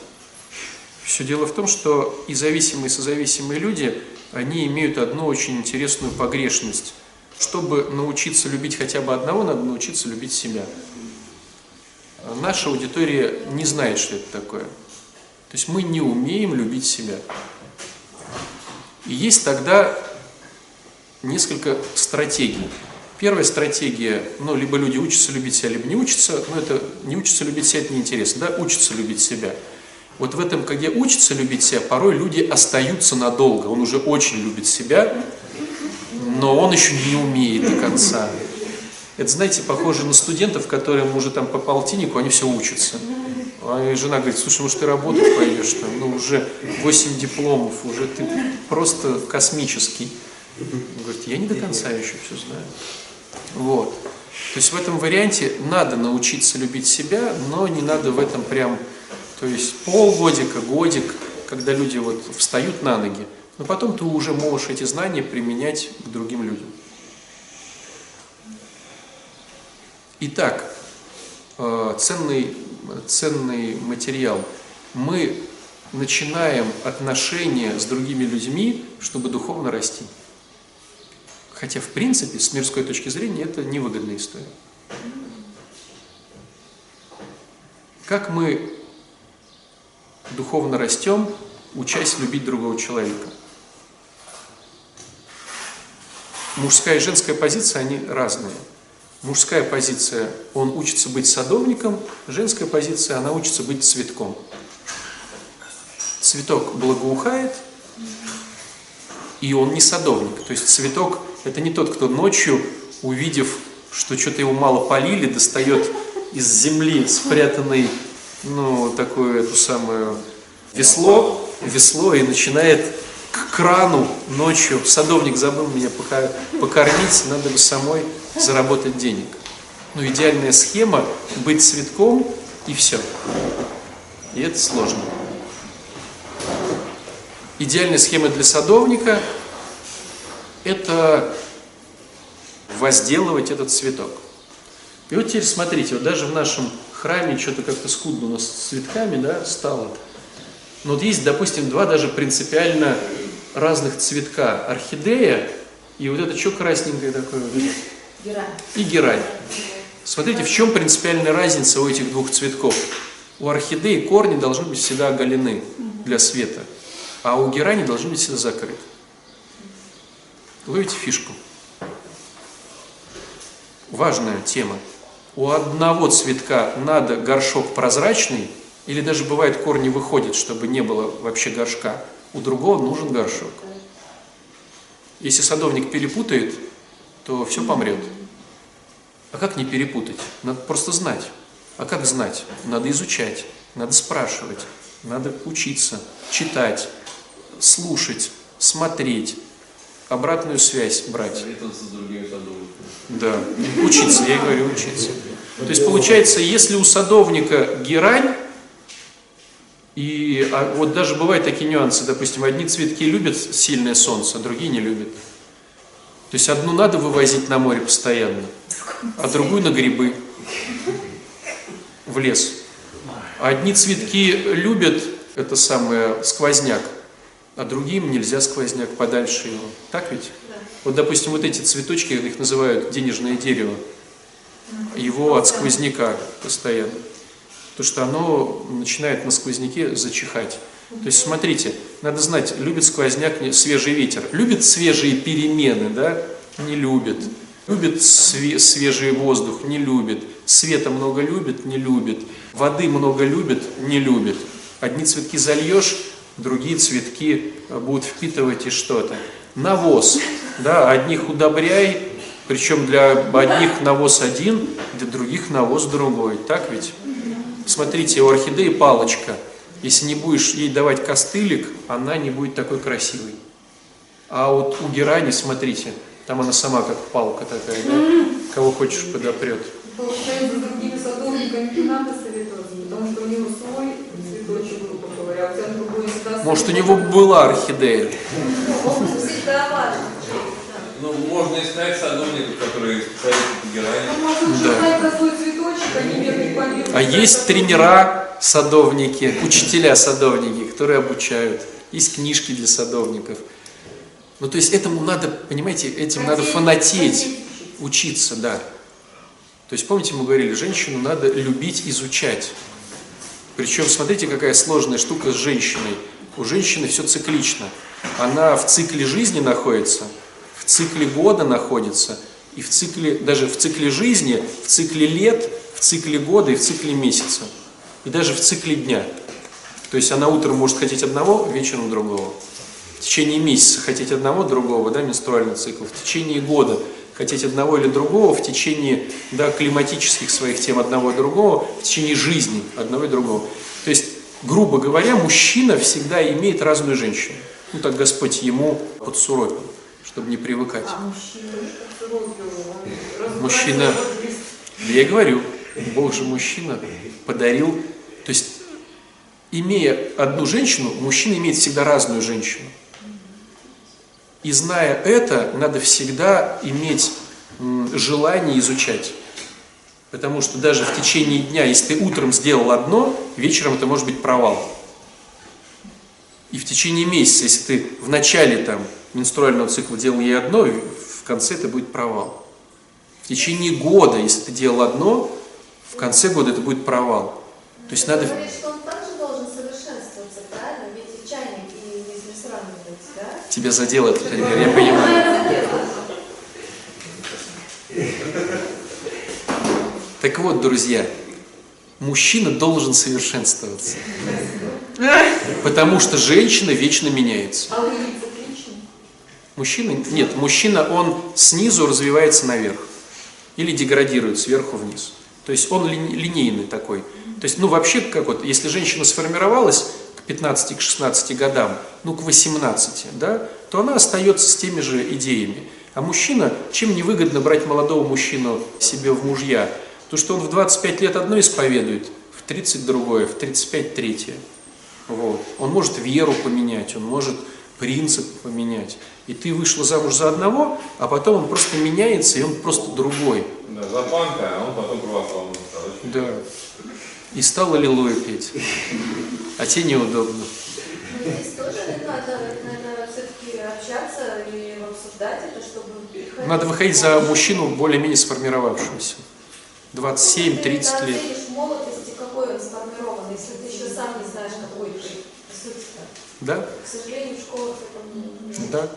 A: Все дело в том, что и зависимые, и созависимые люди, они имеют одну очень интересную погрешность. Чтобы научиться любить хотя бы одного, надо научиться любить себя. Наша аудитория не знает, что это такое. То есть мы не умеем любить себя. И есть тогда несколько стратегий. Первая стратегия, ну, либо люди учатся любить себя, либо не учатся, но это не учатся любить себя, это неинтересно, да, учатся любить себя. Вот в этом, когда учатся любить себя, порой люди остаются надолго. Он уже очень любит себя, но он еще не умеет до конца. Это, знаете, похоже на студентов, которым уже там по полтиннику, они все учатся. А жена говорит, слушай, может ты работать пойдешь, там, ну уже 8 дипломов, уже ты просто космический. Он говорит, я не до конца еще все знаю. Вот. То есть в этом варианте надо научиться любить себя, но не надо в этом прям, то есть полгодика, годик, когда люди вот встают на ноги, но потом ты уже можешь эти знания применять к другим людям. Итак, э, ценный, ценный материал. Мы начинаем отношения с другими людьми, чтобы духовно расти. Хотя, в принципе, с мирской точки зрения, это невыгодная история. Как мы духовно растем, учась любить другого человека? Мужская и женская позиция, они разные. Мужская позиция, он учится быть садовником, женская позиция, она учится быть цветком. Цветок благоухает, и он не садовник. То есть цветок – это не тот, кто ночью, увидев, что что-то его мало полили, достает из земли спрятанный, ну, такую эту самую весло, весло и начинает к крану ночью. Садовник забыл меня покормить, надо бы самой заработать денег. Ну, идеальная схема – быть цветком И все. И это сложно. Идеальная схема для садовника – это возделывать этот цветок. И вот теперь смотрите, вот даже в нашем храме что-то как-то скудно у нас с цветками да, стало. Но вот есть, допустим, два даже принципиально разных цветка. Орхидея и вот это что красненькое такое?
G: Герань.
A: И герань. Смотрите, в чем принципиальная разница у этих двух цветков. У орхидеи корни должны быть всегда оголены для света, а у герани должны быть всегда закрыты. Ловите фишку. Важная тема. У одного цветка надо горшок прозрачный, или даже бывает корни выходят, чтобы не было вообще горшка. У другого нужен горшок. Если садовник перепутает, то все помрет. А как не перепутать? Надо просто знать. А как знать? Надо изучать, надо спрашивать, надо учиться, читать, слушать, смотреть, обратную связь брать. Да, учиться, я и говорю, учиться. То есть получается, если у садовника герань, и а вот даже бывают такие нюансы, допустим, одни цветки любят сильное солнце, а другие не любят. То есть одну надо вывозить на море постоянно, а другую на грибы, в лес. Одни цветки любят это самое сквозняк, а другим нельзя сквозняк, подальше его. Так ведь? Вот, допустим, вот эти цветочки, их называют денежное дерево, его от сквозняка постоянно. То, что оно начинает на сквозняке зачихать. То есть, смотрите, надо знать, любит сквозняк, свежий ветер. Любит свежие перемены, да? Не любит. Любит све- свежий воздух, не любит. Света много любит, не любит. Воды много любит, не любит. Одни цветки зальешь, другие цветки э, будут впитывать и что-то. Навоз, да, одних удобряй, причем для одних навоз один, для других навоз другой. Так ведь? Смотрите, у орхидеи палочка. Если не будешь ей давать костылик, она не будет такой красивой. А вот у герани, смотрите, там она сама как палка такая, да? Кого хочешь подопрет.
F: Получается, с другими садовниками не надо советоваться, потому что у него свой цветочек, грубо говоря, а у тебя другой.
A: Может, у него была орхидея.
C: Опыт всегда важен.
B: Ну, можно искать садовников, которые советуют герани.
F: Он может
A: Да.
F: а по.
A: А есть тренера садовники, учителя садовники, которые обучают. Есть книжки для садовников. Ну, то есть этому надо, понимаете, этим надо фанатеть, учиться, да. То есть, помните, мы говорили, женщину надо любить, изучать. Причем, смотрите, какая сложная штука с женщиной. У женщины все циклично. Она в цикле жизни находится, в цикле года находится, и в цикле, даже в цикле жизни, в цикле лет, в цикле года и в цикле месяца. И даже в цикле дня. То есть она утром может хотеть одного, вечером другого. В течение месяца хотеть одного, другого, да, менструальный цикл. В течение года хотеть одного или другого, в течение да, климатических своих тем одного и другого, в течение жизни одного и другого. То есть, грубо говоря, мужчина всегда имеет разную женщину. Ну так Господь ему подсуропил, чтобы не привыкать.
F: А мужчина,
A: Мужчина-. Да Я и говорю, Бог же мужчина подарил, то есть, имея одну женщину, мужчина имеет всегда разную женщину. И зная это, надо всегда иметь желание изучать. Потому что даже в течение дня, если ты утром сделал одно, вечером это может быть провал. И в течение месяца, если ты в начале там, менструального цикла делал ей одно, в конце это будет провал. В течение года, если ты делал одно, в конце года это будет провал. То есть надо...
C: Говорит, что он также должен совершенствоваться, правильно? Ведь и чайник, и если сравнивать, да?
A: Тебя задело этот пример, я понимаю. Так вот, друзья, мужчина должен совершенствоваться. Потому что женщина вечно меняется.
F: А вы?
A: Мужчина, нет, мужчина, он снизу развивается наверх. Или деградирует сверху вниз. То есть он линейный такой. То есть, ну вообще, как вот, если женщина сформировалась к 15, к 16 годам, ну к 18, да, то она остается с теми же идеями. А мужчина, чем невыгодно брать молодого мужчину себе в мужья? То, что он в 25 лет одно исповедует, 30 другое, в 35 третье. Вот. Он может веру поменять, он может принципы поменять. И ты вышла замуж за одного, а потом он просто меняется, и он просто другой.
B: Да, за панка, а он потом православным стал.
A: Да. И стал аллилуйя петь. А тебе неудобно.
C: Но здесь тоже надо, наверное, все-таки общаться и обсуждать это, чтобы... приходить-
A: Надо выходить за мужчину более-менее сформировавшегося.
C: Ты
A: 27-30 лет.
C: оценишь в молодости, какой он сформирован, если ты еще сам не знаешь, какой ты. По сути-то.
A: Да?
C: К сожалению, в школах это не-
A: Да.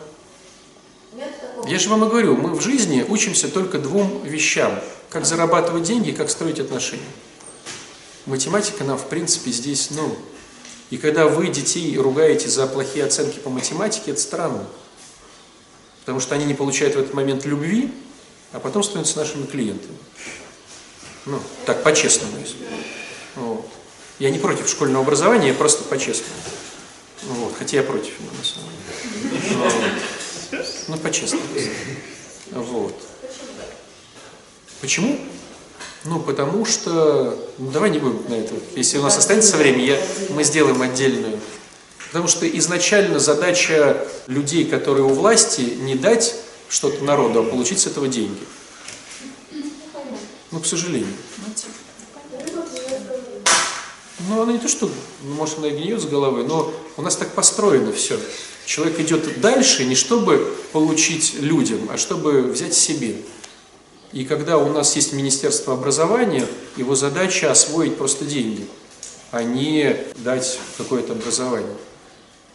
A: Я же вам и говорю, мы в жизни учимся только двум вещам. Как зарабатывать деньги и как строить отношения. Математика нам, в принципе, здесь, ну... И когда вы детей ругаете за плохие оценки по математике, это странно. Потому что они не получают в этот момент любви, а потом становятся нашими клиентами. Ну, так, по-честному. Вот. Я не против школьного образования, я просто по-честному. Вот, хотя я против него, на самом деле. Ну, по-честному. Вот. Почему? Ну, потому что... Ну, давай не будем на это. Если у нас останется время, я, мы сделаем отдельную. Потому что изначально задача людей, которые у власти, не дать что-то народу, а получить с этого деньги. Ну, к сожалению. Ну, она не то, что, ну, может, она и гниет с головы, но у нас так построено все. Человек идет дальше не чтобы получить людям, а чтобы взять себе. И когда у нас есть Министерство образования, его задача освоить просто деньги, а не дать какое-то образование.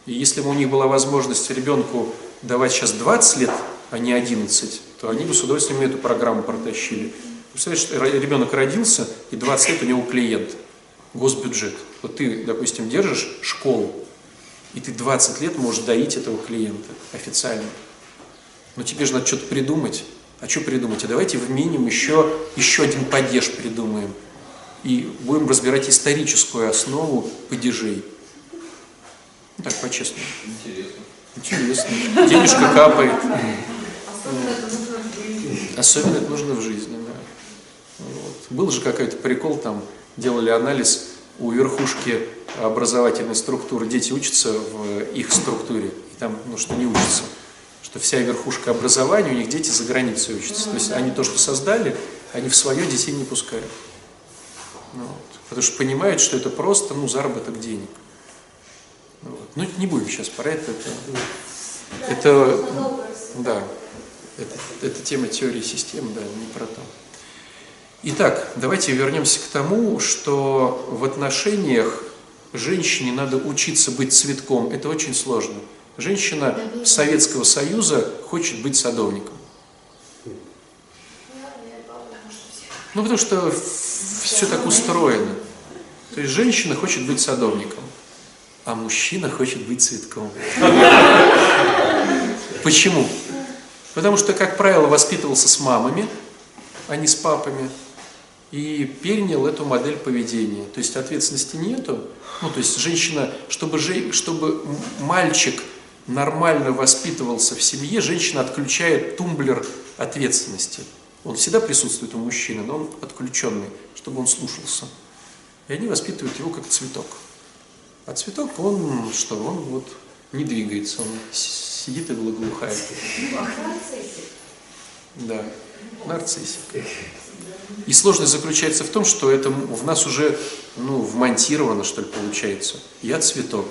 A: И если бы у них была возможность ребенку давать сейчас 20 лет, а не 11, то они бы с удовольствием эту программу протащили. Представляешь, ребенок родился, и 20 лет у него клиент, госбюджет. Вот ты, допустим, держишь школу, и ты 20 лет можешь доить этого клиента официально. Но тебе же надо что-то придумать. А что придумать? А давайте вменим еще, еще один падеж придумаем. И будем разбирать историческую основу падежей. Ну, так, по-честному.
B: Интересно.
A: Интересно. Денежка капает.
F: Особенно это нужно в жизни.
A: Особенно это нужно в жизни, да. Вот. Был же какой-то прикол, там делали анализ у верхушки образовательной структуры. Дети учатся в их структуре, и там, ну, что не учатся. Что вся верхушка образования, у них дети за границей учатся. То есть они то, что создали, они в свое детей не пускают. Ну, вот. Потому что понимают, что это просто ну, заработок денег. Ну, вот. Ну, не будем сейчас про это. Это,
C: Да,
A: это
C: всего.
A: да, это, это тема теории систем, да, не про то. Итак, давайте вернемся к тому, что в отношениях женщине надо учиться быть цветком. Это очень сложно. Женщина Советского Союза хочет быть садовником. Ну, потому что все так устроено. То есть женщина хочет быть садовником, а мужчина хочет быть цветком. Почему? Потому что, как правило, воспитывался с мамами, а не с папами, и перенял эту модель поведения. То есть ответственности нету. Ну, то есть женщина, чтобы, же, чтобы мальчик нормально воспитывался в семье, женщина отключает тумблер ответственности. Он всегда присутствует у мужчины, но он отключенный, чтобы он слушался. И они воспитывают его как цветок. А цветок, он что? Он вот не двигается, он сидит и благоухает. Да, нарциссик. И сложность заключается в том, что это в нас уже ну, вмонтировано, что ли, получается. Я цветок.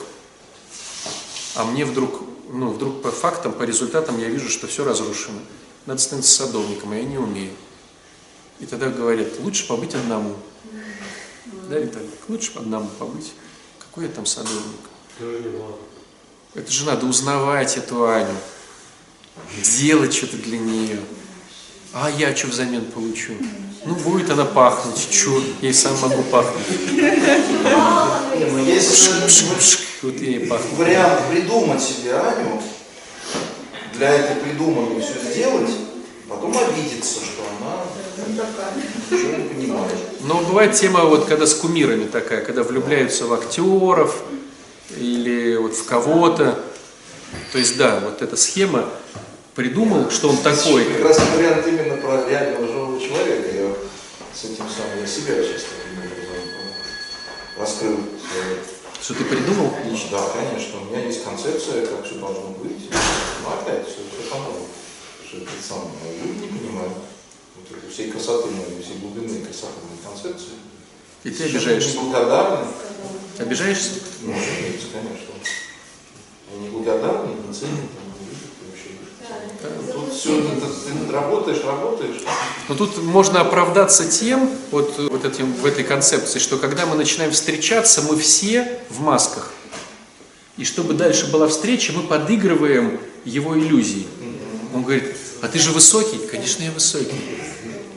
A: А мне вдруг, ну, вдруг по фактам, по результатам я вижу, что все разрушено. Надо становиться садовником, а я не умею. И тогда говорят, лучше побыть одному. Да, Виталик? Лучше одному побыть. Какой я там садовник? Это же надо узнавать эту Аню, делать что-то для нее. А я что взамен получу? Ну, будет она пахнуть, что, я и сам могу пахнуть.
H: Ну
A: Вот и пахну.
H: вариант придумать себе Аню, для этой придуманной все сделать, потом обидеться, что она ничего не понимает.
A: Но бывает тема, вот когда с кумирами такая, когда влюбляются в актеров или вот в кого-то. То есть, да, вот эта схема придумал, что он такой.
H: Как раз вариант именно про реального живого человека. С этим самым, я себя сейчас таким образом раскрыл
A: Что ты придумал?
H: личность. Да, конечно, у меня есть концепция, как все должно быть. Но опять все, все по новому. Что это самое. Люди не понимают вот этой всей красоты моей, всей глубины красоты моей концепции.
A: И ты обижаешься.
H: Неблагодарны.
A: Обижаешься?
H: Ну, разумеется, конечно. Они неблагодарны, не ценят, не любят вообще. Тут все, ты работаешь, работаешь.
A: Но тут можно оправдаться тем, вот, вот этим, в этой концепции, что когда мы начинаем встречаться, мы все в масках. И чтобы дальше была встреча, мы подыгрываем его иллюзии. Он говорит, а ты же высокий? Конечно, я высокий.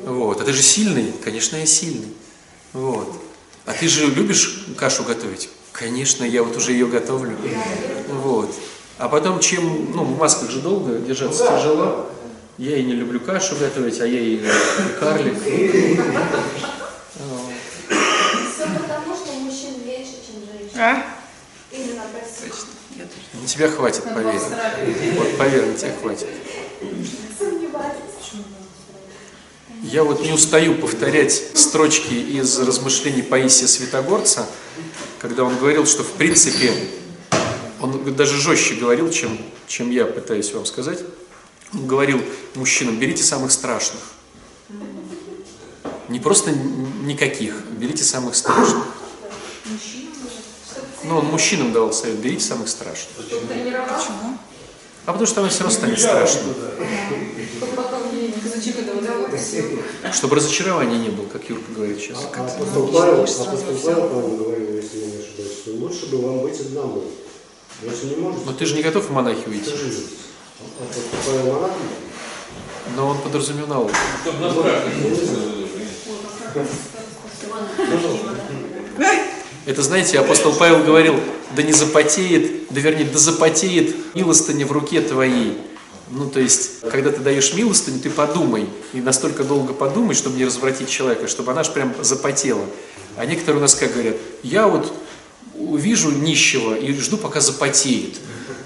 A: Вот. А ты же сильный? Конечно, я сильный. Вот. А ты же любишь кашу готовить? Конечно, я вот уже ее готовлю. Вот. А потом, чем, ну, в масках же долго держаться
H: Ну да,
A: тяжело. Я и не люблю кашу готовить, а я и карлик. Вот.
C: Все потому, что мужчин меньше, чем женщин. Именно красиво.
A: На тебя хватит, поверь. Вот поверь, на тебя хватит. Я вот не устаю повторять строчки из размышлений Паисия Святогорца, когда он говорил, что в принципе, он даже жестче говорил, чем, чем я пытаюсь вам сказать. Он говорил мужчинам, берите самых страшных. Не просто никаких, берите самых страшных. Ну, он мужчинам давал совет, берите самых страшных.
F: Тренироваться,
A: А потому что она все равно станет
F: вот
A: Чтобы разочарования не было, как Юрка говорит сейчас.
D: А апостол Павел, апостол Павел, по-моему, говорил, если я не ошибаюсь, что лучше бы вам быть одному. Если не можете,
A: Но ты же не готов в монахи уйти.
D: То живите. Апостол Павел монах,
A: Но он подразумевал,
B: Чтобы
A: Это, знаете, апостол Павел говорил, да не запотеет, да вернее, да запотеет милостыня в руке твоей. Ну, то есть, когда ты даешь милостыню, ты подумай, и настолько долго подумай, чтобы не развратить человека, чтобы она ж прям запотела. А некоторые у нас как говорят, я вот вижу нищего и жду, пока запотеет,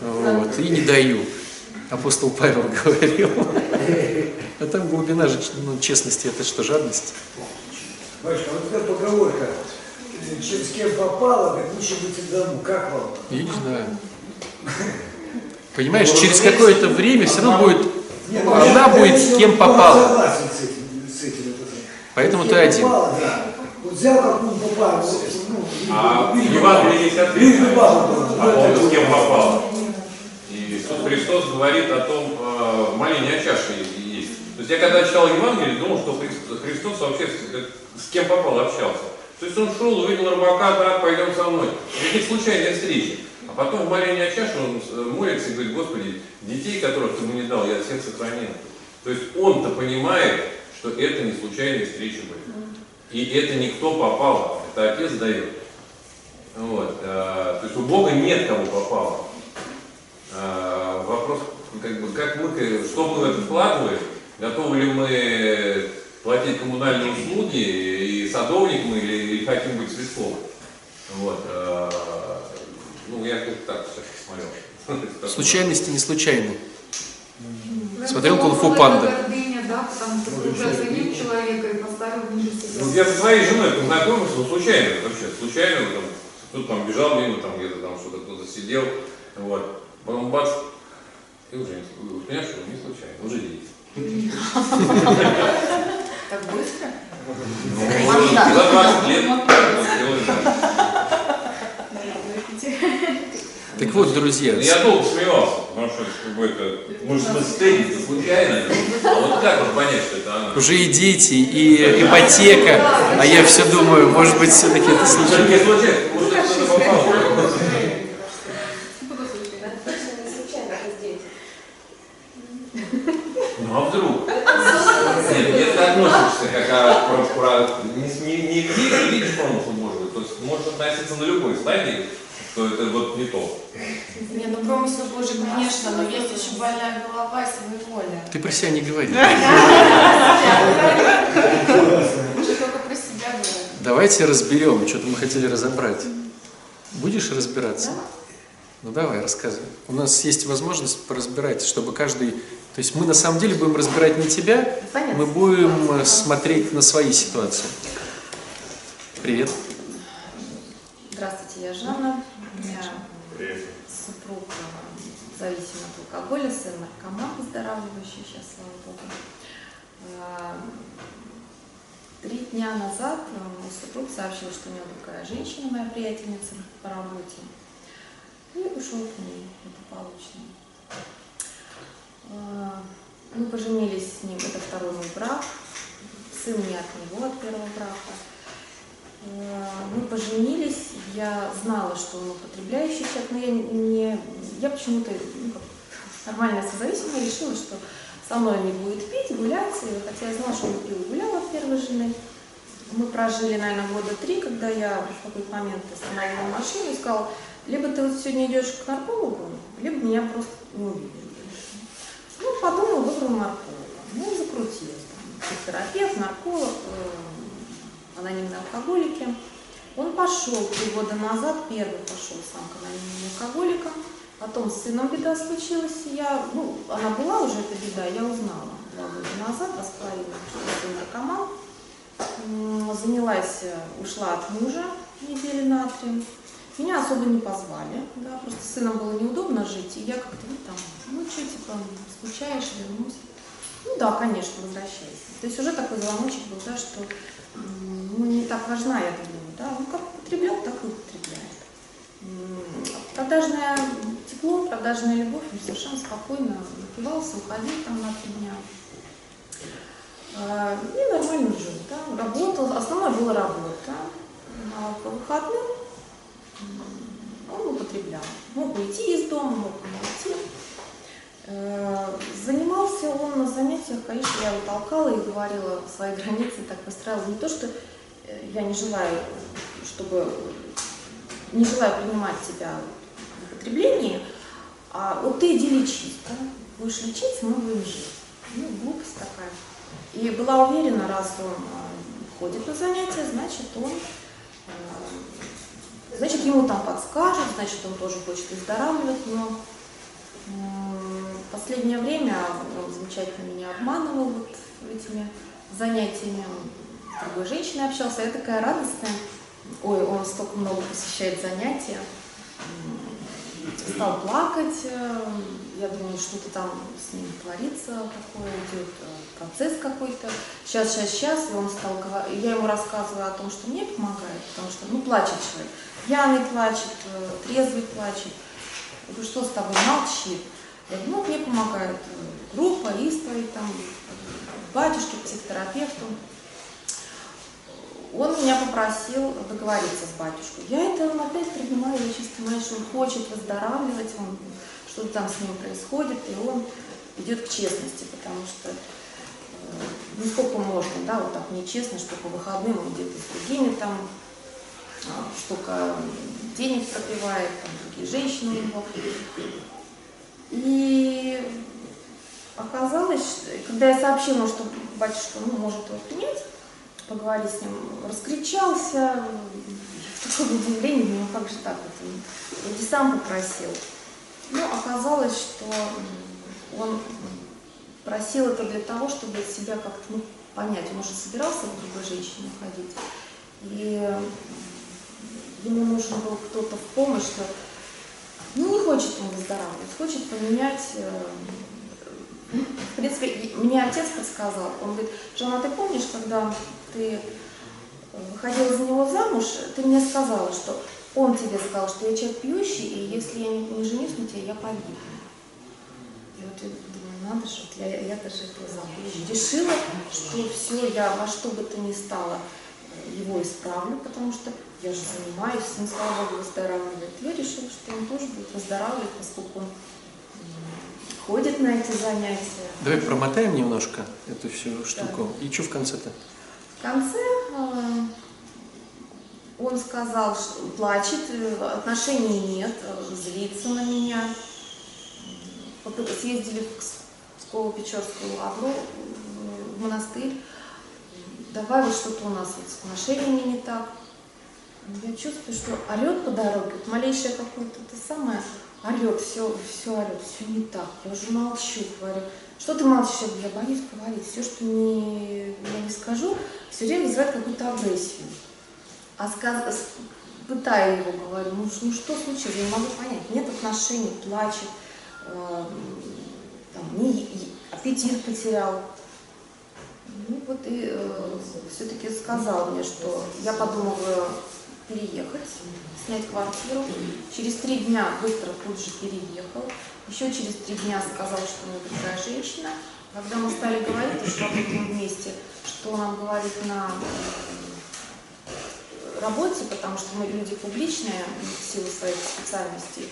A: вот, и не даю. Апостол Павел говорил. А там глубина же, ну, честности, это что, жадность?
E: Батюшка, вот эта поговорка, э, с кем попало, как лучше быть одному. Как вам?
A: Я не знаю. Понимаешь, через какое-то время все равно будет,
E: ну,
A: она будет
E: конечно,
A: кем попало.
E: С с.
A: Поэтому
E: С
A: ты один.
E: Вот взял какую попало, вот, ну,
B: А в Евангелии есть ответ. А он с кем попал? Иисус Христос говорит о том, э, моление о чаше есть. То есть я когда читал Евангелие, думал, что Христос, вообще с, с кем попал общался. То есть он шел, увидел рыбака, так, пойдем со мной. Какие случайные встречи. А потом в молении о чаше он э, молится и говорит, Господи, детей, которых ты мне не дал, я всех сохранил. То есть он-то понимает, что это не случайные встречи были. И это не кто попал, это Отец дает. Вот. э, То есть у Бога нет кого попало. Вопрос, как бы, как мы, что мы в это вкладываем, готовы ли мы платить коммунальные услуги, и садовник мы, или, или хотим быть святком. Вот. э, Ну, я как так сейчас смотрел.
A: Случайности не случайны. Смотрел «Кунг-фу панда».
F: гордыня, да, потому что ты уже оценил человека и поставил ниже себя.
B: Ну, я со своей женой познакомился, ну, случайно вообще, случайно, там, кто-то там бежал мимо, там где-то там что-то кто-то сидел, вот, потом бац, и уже не, понимаешь, что не случайно, уже есть.
G: Так быстро?
B: Ну, за 20 лет
A: так. Вот, друзья,
B: Ну, Я долго смеялся, потому что как бы это, может, мы встретиться случайно, а вот как вот понять, что это она?
A: уже и дети, и ипотека, а я все думаю, может быть, все-таки это случайно.
B: не случайно, может, это кто-то попал.
C: Это точно не случайно здесь.
B: Ну а вдруг? Нет, если ты относишься как а, про, про- не, не, не видишь, видишь помысл Божий, то есть можешь относиться на любой стадии, что это вот не то.
G: Не, ну промысел Божий, конечно, но есть еще больная голова и своеволие.
A: Ты про себя не говори. Давайте разберем, что-то мы хотели разобрать. Будешь разбираться? Ну давай, рассказывай. У нас есть возможность поразбирать, чтобы каждый... То есть мы на самом деле будем разбирать не тебя,
G: Понятно.
A: мы будем э, смотреть на свои ситуации. Привет.
G: я Жанна, у меня супруг э, зависим от алкоголя, сын наркоман выздоравливающий, сейчас, слава богу. Э, Три дня назад мой супруг сообщил, что у него другая женщина, моя приятельница по работе, и ушел к ней благополучно. Э, Мы поженились с ним, это второй мой брак, сын не от него, от первого брака. Э, Мы поженились, я знала, что он употребляющий человек, но я не, я почему-то ну, как нормальная созависимая решила, что со мной не будет пить, гулять, хотя я знала, что он пил и гулял от первой жены. Мы прожили, наверное, года три, когда я в какой-то момент остановила машину и сказала, либо ты вот сегодня идешь к наркологу, либо меня просто не увидишь. Ну, подумала, выбрала нарколога. Ну, закрутилась. Там, психотерапевт, нарколог, э, анонимные алкоголики. Он пошел три года назад, первый пошел сам к анонимным алкоголикам. Потом с сыном беда случилась. Я, ну, она была уже эта беда, я узнала два года назад, рассказали, что сын наркоман. Занялась, э, ушла от мужа недели на три. Меня особо не позвали, да, просто сыном было неудобно жить, и я как-то, ну, там, ну, что, типа, скучаешь, вернусь. Ну, да, конечно, возвращайся. То есть уже такой звоночек был, да, что, ну, не так важна я него, да, ну, как употреблял, так и употребляет. Продажное тепло, продажная любовь, совершенно спокойно напивался, уходил там на три дня. А, И нормально жил, да, работал, основное была работа. А по выходным он употреблял. Мог уйти из дома, мог не уйти. Э, Занимался он на занятиях, конечно, я его толкала и говорила свои границы, так выстраивала. Не то, что э, я не желаю, чтобы не желаю принимать тебя в употреблении, а вот ты иди лечись, да? будешь лечиться, мы будем жить. Ну, глупость такая. И была уверена, раз он э, ходит на занятия, значит, он, значит, ему там подскажут, значит, он тоже хочет выздоравливать, но последнее время он замечательно меня обманывал вот этими занятиями. Он с другой женщиной общался, я такая радостная. Ой, он столько много посещает занятия. Стал плакать, я думаю, что-то там с ним творится, такое идет процесс какой-то. Сейчас, сейчас, сейчас, и он стал я ему рассказываю о том, что мне помогает, потому что, ну, плачет человек. Пьяный плачет, э, трезвый плачет. Я говорю, что с тобой, говорю, ну, мне помогает э, группа, исповедь, там, батюшки, психотерапевту. Он меня попросил договориться с батюшкой. Я это опять принимаю, я чисто понимаю, что он хочет выздоравливать, он, что-то там с ним происходит, и он идет к честности, потому что э, ну сколько можно, да, вот так нечестно, что по выходным он где-то с другими там а, штука денег пропивает, там другие женщины у него. И оказалось, что, когда я сообщила, что батюшка ну, может его принять, поговорить с ним, раскричался, в такое удивление, ну как же так он вроде сам попросил. Ну, оказалось, что он просил это для того, чтобы себя как-то ну, понять. Он уже собирался к другой женщине уходить. И ему нужен был кто-то в помощь, что ну, не хочет он выздоравливать, хочет поменять э, в принципе, мне отец подсказал, он говорит, Жанна, ты помнишь, когда ты выходила за него замуж, ты мне сказала, что он тебе сказал, что я человек пьющий, и если я не, не женюсь на тебе, я погибну. И вот я думаю, надо же, я, я даже этого замуж. Решила, что все, я во что бы то ни стало э, его исправлю, потому что я же занимаюсь, сын, слава Богу, выздоравливает. Я решила, что он тоже будет выздоравливать, поскольку он ходит на эти занятия.
A: Давай промотаем немножко эту всю штуку. И что в конце-то?
G: В конце э, он сказал, что плачет, э, отношений нет, э, злится на меня. Съездили в Псково-Печорскую лавру, в монастырь. Давай вот что-то у нас вот с отношениями не так. Я чувствую, что орет по дороге, малейшее какое-то это самое, орет, все, все орет, все не так. Я уже молчу, говорю, что ты молчишь? Я боюсь говорить. Все, что не, я не скажу, все время вызывает какую-то агрессию. А сказ... пытаю его, говорю, ну, ну что случилось, я не могу понять, нет отношений, плачет, э, там, не, аппетит потерял. Ну вот и все-таки сказал мне, что я подумываю переехать, снять квартиру. Через три дня быстро тут же переехал. Еще через три дня сказал, что у него другая женщина. Когда мы стали говорить, что работаем вместе, что нам говорит на э, работе, потому что мы люди публичные в силу своих специальностей,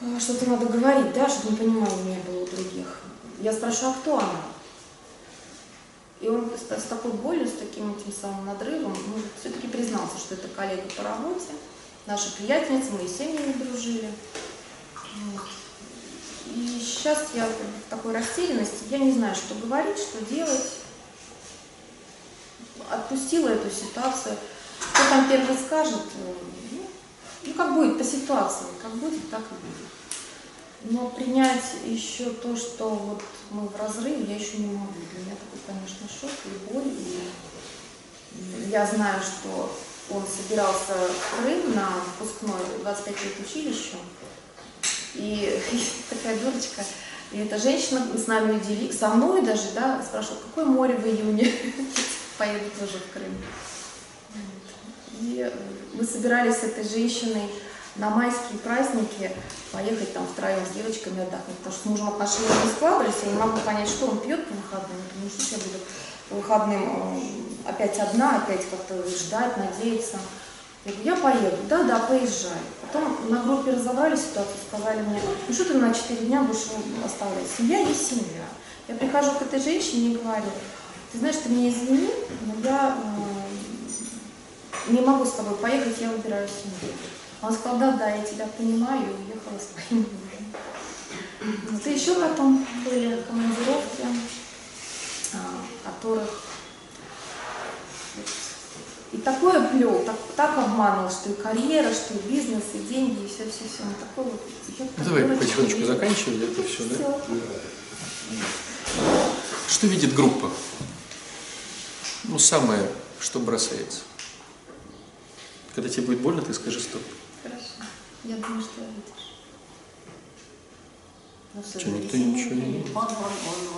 G: э, что-то надо говорить, да, чтобы непонимания не было у других. Я спрашиваю, а кто она? И он с, такой болью, с таким этим самым надрывом, ну, все-таки признался, что это коллега по работе, наша приятельница, мы и семьями дружили. И сейчас я в такой растерянности, я не знаю, что говорить, что делать. Отпустила эту ситуацию. Кто там первый скажет, э, ну, ну, как будет по ситуации, как будет, так и будет. Но принять еще то, что вот мы в разрыве, я еще не могу. Для меня такой, конечно, шок и боль. И я знаю, что он собирался в Крым на выпускной 25 лет училища. И такая дурочка. И эта женщина с нами удивили, со мной даже, да, спрашивала, какое море в июне? Поеду тоже в Крым. И мы собирались с этой женщиной на майские праздники поехать там втроем с девочками отдохнуть, потому что с мужем отношения не складывались, я не могу понять, что он пьет по выходным, потому что я буду по выходным э, опять одна, опять как-то ждать, надеяться. Я говорю, я поеду, да, да, поезжай. Потом на группе разобрали ситуацию, сказали мне, ну что ты на 4 дня будешь его оставлять? Семья есть семья. Я прихожу к этой женщине и говорю, ты знаешь, ты меня извини, но я э, не могу с тобой поехать, я выбираю семью. Он сказал, да, да, я тебя понимаю, и уехала с твоим мужем. Вот, и еще потом были командировки, а, которых и такое плел, так, так обманывал, что и карьера, что и бизнес, и деньги, и все-все-все. Он такой вот...
A: Ну, давай потихонечку заканчивать это все, да?
G: Всё.
A: Что видит группа? Ну, самое, что бросается. Когда тебе будет больно, ты скажи стоп.
G: Я думаю, что видишь. Ну,
A: Что, никто ничего не видит?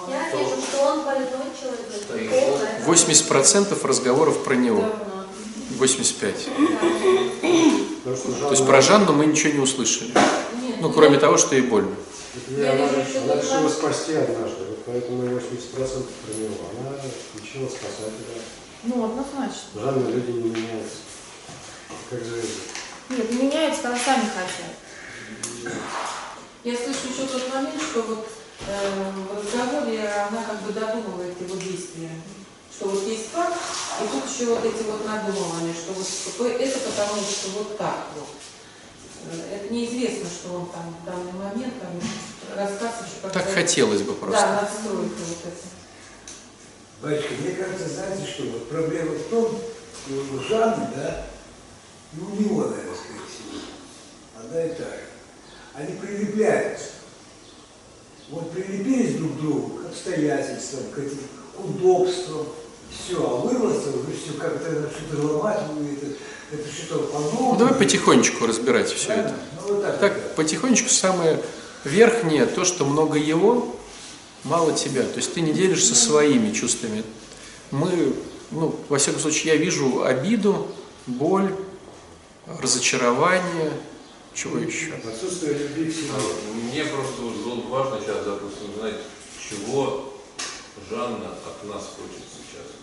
C: Я вижу, что он больной человек. полный.
A: 80% разговоров про него. 85.
D: Потому что
A: То есть про Жанну мы ничего не услышали. Ну, кроме того, что ей больно.
D: Я она, она решила спасти однажды, вот поэтому и 80% про него. Она решила спасать его.
G: Ну, однозначно.
D: Жанна люди не меняются. Как звезды.
G: Нет, не меняются, когда сами хотят.
I: Я слышу еще тот момент, что вот э, в разговоре она как бы додумывает его действия. Что вот есть факт, и тут еще вот эти вот надумывания, что вот это потому что вот так вот. Э, Это неизвестно, что он там в данный момент там рассказ еще как-то...
A: Так хотелось бы
I: Да,
A: просто.
I: надстройка вот эта.
E: Батюшка, мне кажется, знаете что, вот проблема в том, что у Жанны, да, ну у него, наверное, скорее всего, одна и та же. Они прилепляются. Вот прилепились друг к другу к обстоятельствам, к этим к удобствам, все, а вырваться уже все как-то что-то ломать, ну, это, это что-то по-новому.
A: Ну, давай потихонечку разбирать все это.
E: Ну, вот так.
A: Так, потихонечку самое верхнее, то, что много его, мало тебя. То есть ты не делишься своими чувствами. Мы, ну, во всяком случае, я вижу обиду, боль, разочарование, чего еще.
D: Отсутствие любви к себе.
B: Мне просто было бы важно сейчас, допустим, знать, чего Жанна от нас хочет сейчас.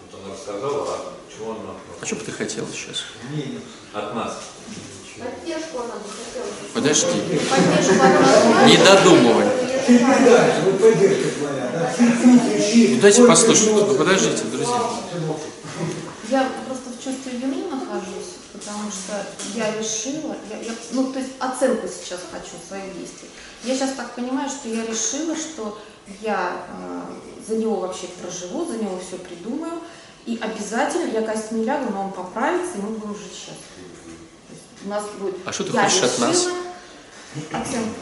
B: Вот она рассказала, а чего она от
A: А
B: нас
A: что бы ты хотел сейчас?
E: Не,
B: От нас.
C: Поддержку она бы хотела.
A: Подожди.
C: Поддержку она
A: Не додумывай.
E: Ты вот поддержка твоя, да?
A: Ну, дайте послушать. подождите, друзья.
G: Я чувстве вины нахожусь, потому что я решила, я, я- ну то есть оценку сейчас хочу своих действий. Я сейчас так понимаю, что я решила, что я э, за него вообще проживу, за него все придумаю, и обязательно я кость не лягу, но он поправится, и мы будем жить счастливы. Есть у нас будет.
A: А что ты
G: я
A: хочешь от нас?
G: решила Оценку.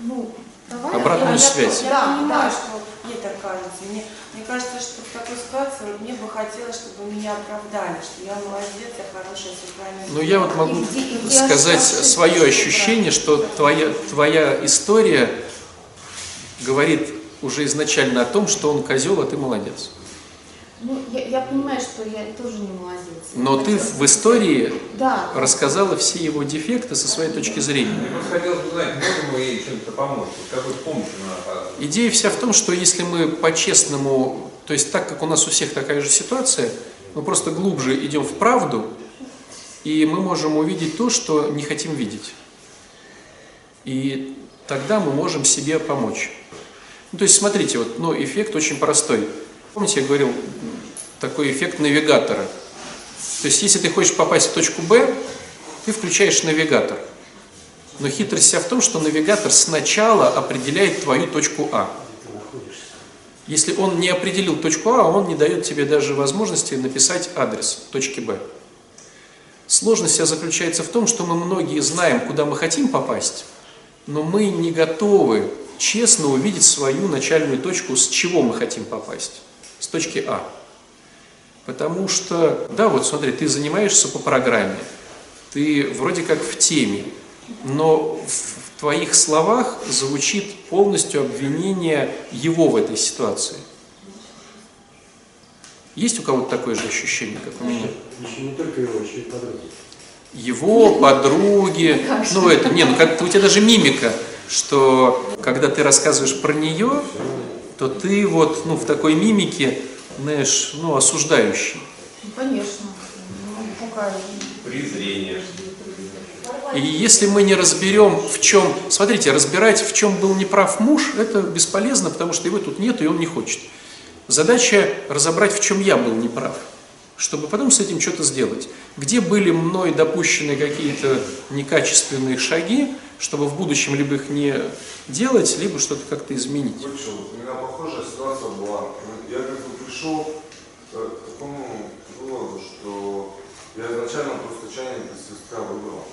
G: Ну, давай.
A: Обратную
G: я-
A: связь.
G: Я,
F: Да,
G: понимаю,
F: да.
G: что
F: Є така
I: ситуации. Мне, мне кажется, что в такой ситуации вот мне бы хотелось, чтобы меня оправдали, что я молодец, я хорошая сексуальная.
A: Но я вот могу
G: И где- и где
A: сказать свое ощущение, что твоя, твоя история говорит уже изначально о том, что он козел, а ты молодец.
G: Ну, я, я понимаю, что я тоже не молодец.
A: Но ты в истории
G: Да.
A: рассказала все его дефекты со своей точки зрения.
B: Мне просто хотелось бы знать, можем мы ей чем-то помочь? Какой помощь она?
A: Идея вся в том, что если мы по-честному, то есть так как у нас у всех такая же ситуация, мы просто глубже идем в правду, и мы можем увидеть то, что не хотим видеть. И тогда мы можем себе помочь. Ну, то есть, смотрите, вот, ну, эффект очень простой. Помните, я говорил, такой эффект навигатора. То есть, если ты хочешь попасть в точку Б, ты включаешь навигатор. Но хитрость вся в том, что навигатор сначала определяет твою точку А. Если он не определил точку А, он не дает тебе даже возможности написать адрес точки Б. Сложность вся заключается в том, что мы многие знаем, куда мы хотим попасть, но мы не готовы честно увидеть свою начальную точку, с чего мы хотим попасть. С точки А. Потому что, да, вот смотри, ты занимаешься по программе, ты вроде как в теме, но в твоих словах звучит полностью обвинение его в этой ситуации. Есть у кого-то такое же ощущение, как у меня?
D: Еще не только его, еще и подруги.
A: Его, подруги, ну это, не, ну как у тебя даже мимика, что когда ты рассказываешь про нее, то ты вот, ну в такой мимике, знаешь, ну осуждающий.
G: Ну, конечно. Ну, пугали.
B: Презрение.
A: И если мы не разберем, в чем, смотрите, разбирать, в чем был неправ муж, это бесполезно, потому что его тут нет, и он не хочет. Задача разобрать, в чем я был неправ, чтобы потом с этим что-то сделать. Где были мной допущены какие-то некачественные шаги, чтобы в будущем либо их не делать, либо что-то как-то изменить.
J: Вышел, у меня похожая ситуация была. Я как бы пришел э, к такому выводу, что я изначально просто чайник из свистка выбрал.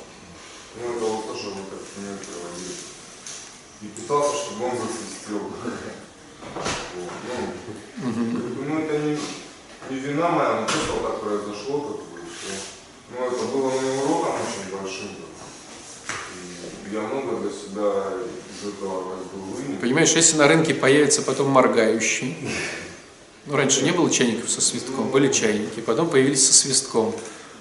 J: Ну, это вот тоже вот как пример проводил. И пытался, чтобы он засвистел. Ну, ну, это не, не вина моя, но просто так произошло, как бы, и всё. Ну, это было моим уроком очень большим. Я много для себя из этого.
A: Понимаешь, если на рынке появится потом моргающий, ну раньше не было чайников со свистком, были чайники, потом появились со свистком,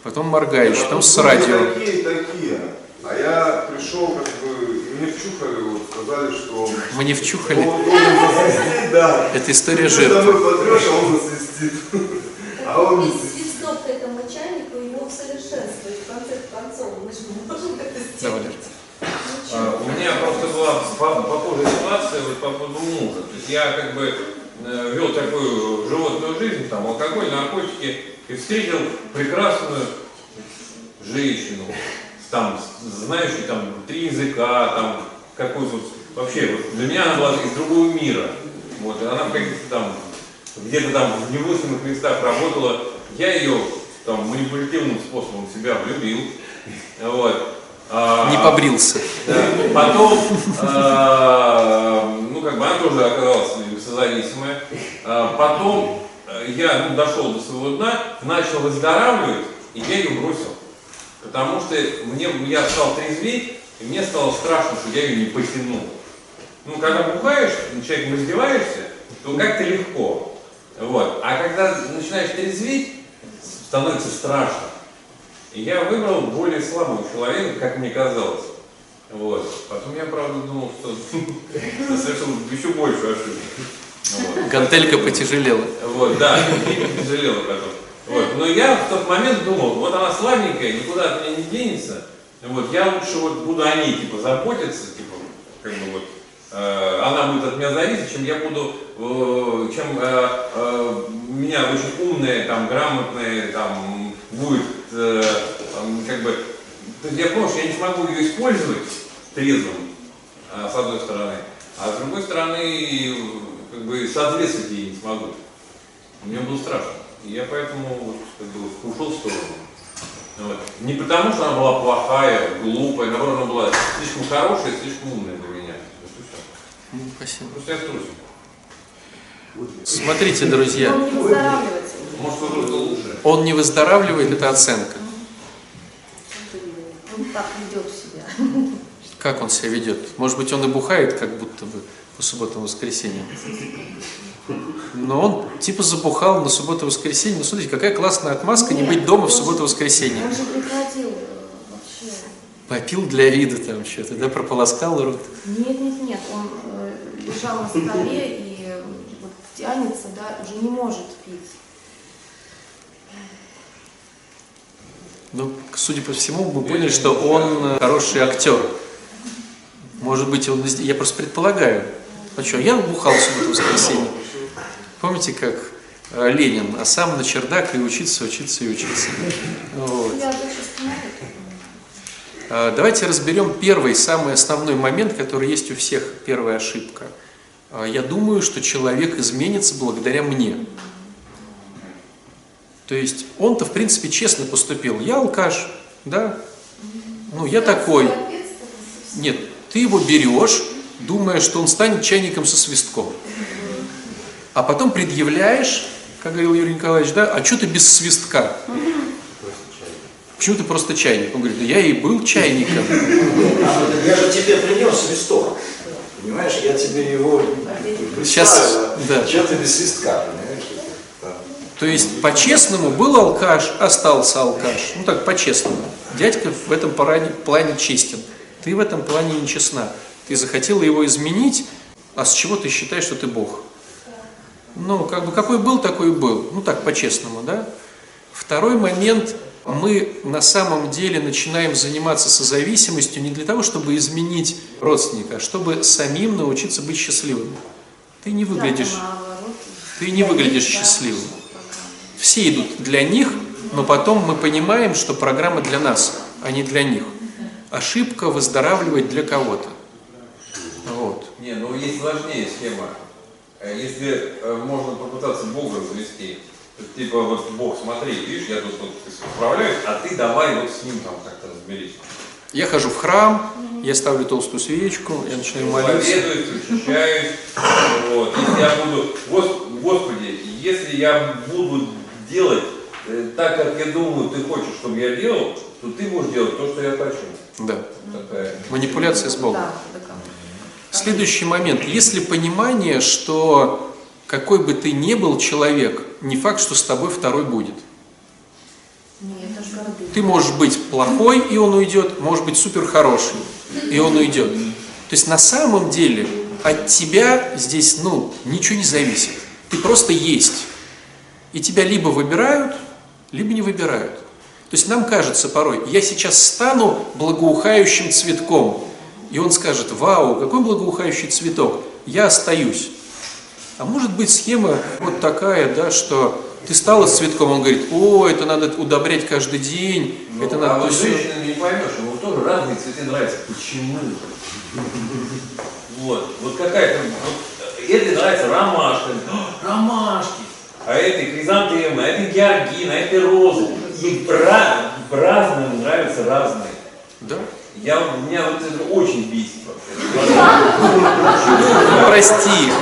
A: потом моргающий, потом с
J: Были
A: радио.
J: Такие, такие. А я пришел, как бы, мне вчухали, вот, сказали, что...
A: Мне вчухали.
J: Он должен засвистеть, да.
A: Это история
J: Ты
A: жертвы.
J: домой потрешь, а он засвистит. А он не свистит.
C: свисток к этому чайнику его усовершенствует в конце концов. Мы же не можем это
A: Давай,
C: сделать.
B: Меня просто была по- похожая ситуация вот по поводу мужа. То есть я как бы э, вел такую животную жизнь, там, алкоголь, наркотики, и встретил прекрасную женщину, там, знающую там три языка, там, какой-то, вообще, вот, для меня она была из другого мира. Вот, она в каких-то там, где-то там в невысоких местах работала, я ее там манипулятивным способом себя влюбил. Вот. А,
A: Не побрился.
B: Потом, э, ну, как бы она тоже оказалась созависимая. Э, потом я ну, дошел до своего дна, начал выздоравливать, и я ее бросил. Потому что мне, я стал трезветь, и мне стало страшно, что я ее не потянул. Ну, когда бухаешь, человеком раздеваешься, то как-то легко. Вот. А когда начинаешь трезветь, становится страшно. И я выбрал более слабого человека, как мне казалось. Вот. Потом я, правда, думал, что совершил еще большую ошибку. Вот.
A: Гантелька потяжелела.
B: Вот, да, и жалела потом. Вот. Но я в тот момент думал, вот она слабенькая, никуда от меня не денется. Вот, я лучше вот буду о ней типа заботиться, типа, как бы вот, э, она будет от меня зависеть, чем я буду, э, чем э, э, меня очень умная, там, грамотная, там, будет, э, как бы, то есть я понял, что я не смогу ее использовать трезвым, а, с одной стороны, а с другой стороны, как бы, соответствовать ей не смогу. Мне было страшно. И я поэтому как бы, ушел в сторону. Вот. Не потому, что она была плохая, глупая, наоборот, она была слишком хорошая, слишком умная для меня.
A: Ну, Спасибо.
B: Просто я струсил.
A: Смотрите, друзья,
G: выздоравливает.
B: Может, кто-то лучше.
A: Он не выздоравливает, это оценка.
G: Он так ведет себя.
A: Как он себя ведет? Может быть, он и бухает, как будто бы по субботам и воскресеньям. Но он типа забухал на субботу и воскресенье. Ну, смотрите, какая классная отмазка не быть дома в субботу и воскресенье.
G: Он же приходил э, вообще.
A: Попил для вида там что-то, да, прополоскал рот.
G: Нет, нет, нет. Он э, лежал на столе и вот тянется, да, уже не может пить.
A: Ну, судя по всему, мы поняли, что он э, хороший актер. Может быть, он... Я просто предполагаю. А что, я бухал в субботу воскресенье. Помните, как э, Ленин, а сам на чердак и учиться, учиться и учиться. Вот. А, Давайте разберем первый, самый основной момент, который есть у всех, первая ошибка. А, Я думаю, что человек изменится благодаря мне. То есть он-то, в принципе, честно поступил. Я алкаш, да? Ну, я такой. Нет, ты его берешь, думая, что он станет чайником со свистком. А потом предъявляешь, как говорил Юрий Николаевич, да, а что ты без свистка? Почему ты просто чайник? Он говорит, да я и был чайником.
K: Я же тебе принес свисток. Понимаешь, я тебе его
A: Сейчас, да.
K: Чего ты без свистка, понимаешь?
A: То есть, по-честному, был алкаш, остался алкаш. Ну так, по-честному. Дядька в этом плане, плане честен. Ты в этом плане нечестна. Ты захотела его изменить, а с чего ты считаешь, что ты Бог? Ну, как бы, какой был, такой и был. Ну так, по-честному, да? Второй момент. Мы на самом деле начинаем заниматься созависимостью не для того, чтобы изменить родственника, а чтобы самим научиться быть счастливым. Ты не выглядишь ты не выглядишь счастливым. Все идут для них, но потом мы понимаем, что программа для нас, а не для них. Ошибка выздоравливать для кого-то. Вот.
B: Не, ну есть сложнее схема. Э, Если э, можно попытаться Бога завести, типа вот Бог, смотри, видишь, я тут вот справляюсь, а ты давай вот с ним там как-то разберись.
A: Я хожу в храм, я ставлю толстую свечку, я начинаю молиться.
B: Исповедуюсь, очищаюсь. Вот. Если я буду, Гос- Господи, если я буду делать э, так, как я думаю, ты хочешь, чтобы я делал, то ты будешь делать то, что я хочу.
A: Да.
B: Такая.
A: Манипуляция с Богом.
G: Да, такая.
A: Следующий момент. Если понимание, что какой бы ты ни был человек, не факт, что с тобой второй будет.
G: Нет, это же гордыня.
A: Ты можешь быть плохой, и он уйдет, можешь быть супер хороший, и он уйдет. То есть на самом деле от тебя здесь, ну, ничего не зависит. Ты просто есть. И тебя либо выбирают, либо не выбирают. То есть нам кажется порой, я сейчас стану благоухающим цветком. И он скажет, вау, какой благоухающий цветок, я остаюсь. А может быть схема вот такая, да, что ты стала цветком, он говорит, о, это надо удобрять каждый день,
B: Ну,
A: это
B: а
A: надо...
B: вот
A: то есть,
B: женщинам не поймешь, ему тоже разные цветы нравятся. Почему? Вот, вот какая-то, вот, этой нравится ромашка, «О, ромашки, а этой хризантемы, а этой георгины, а этой розы. И ра- разным нравятся разные.
A: да?
B: Я, меня вот это очень бесит вообще.
A: Прости.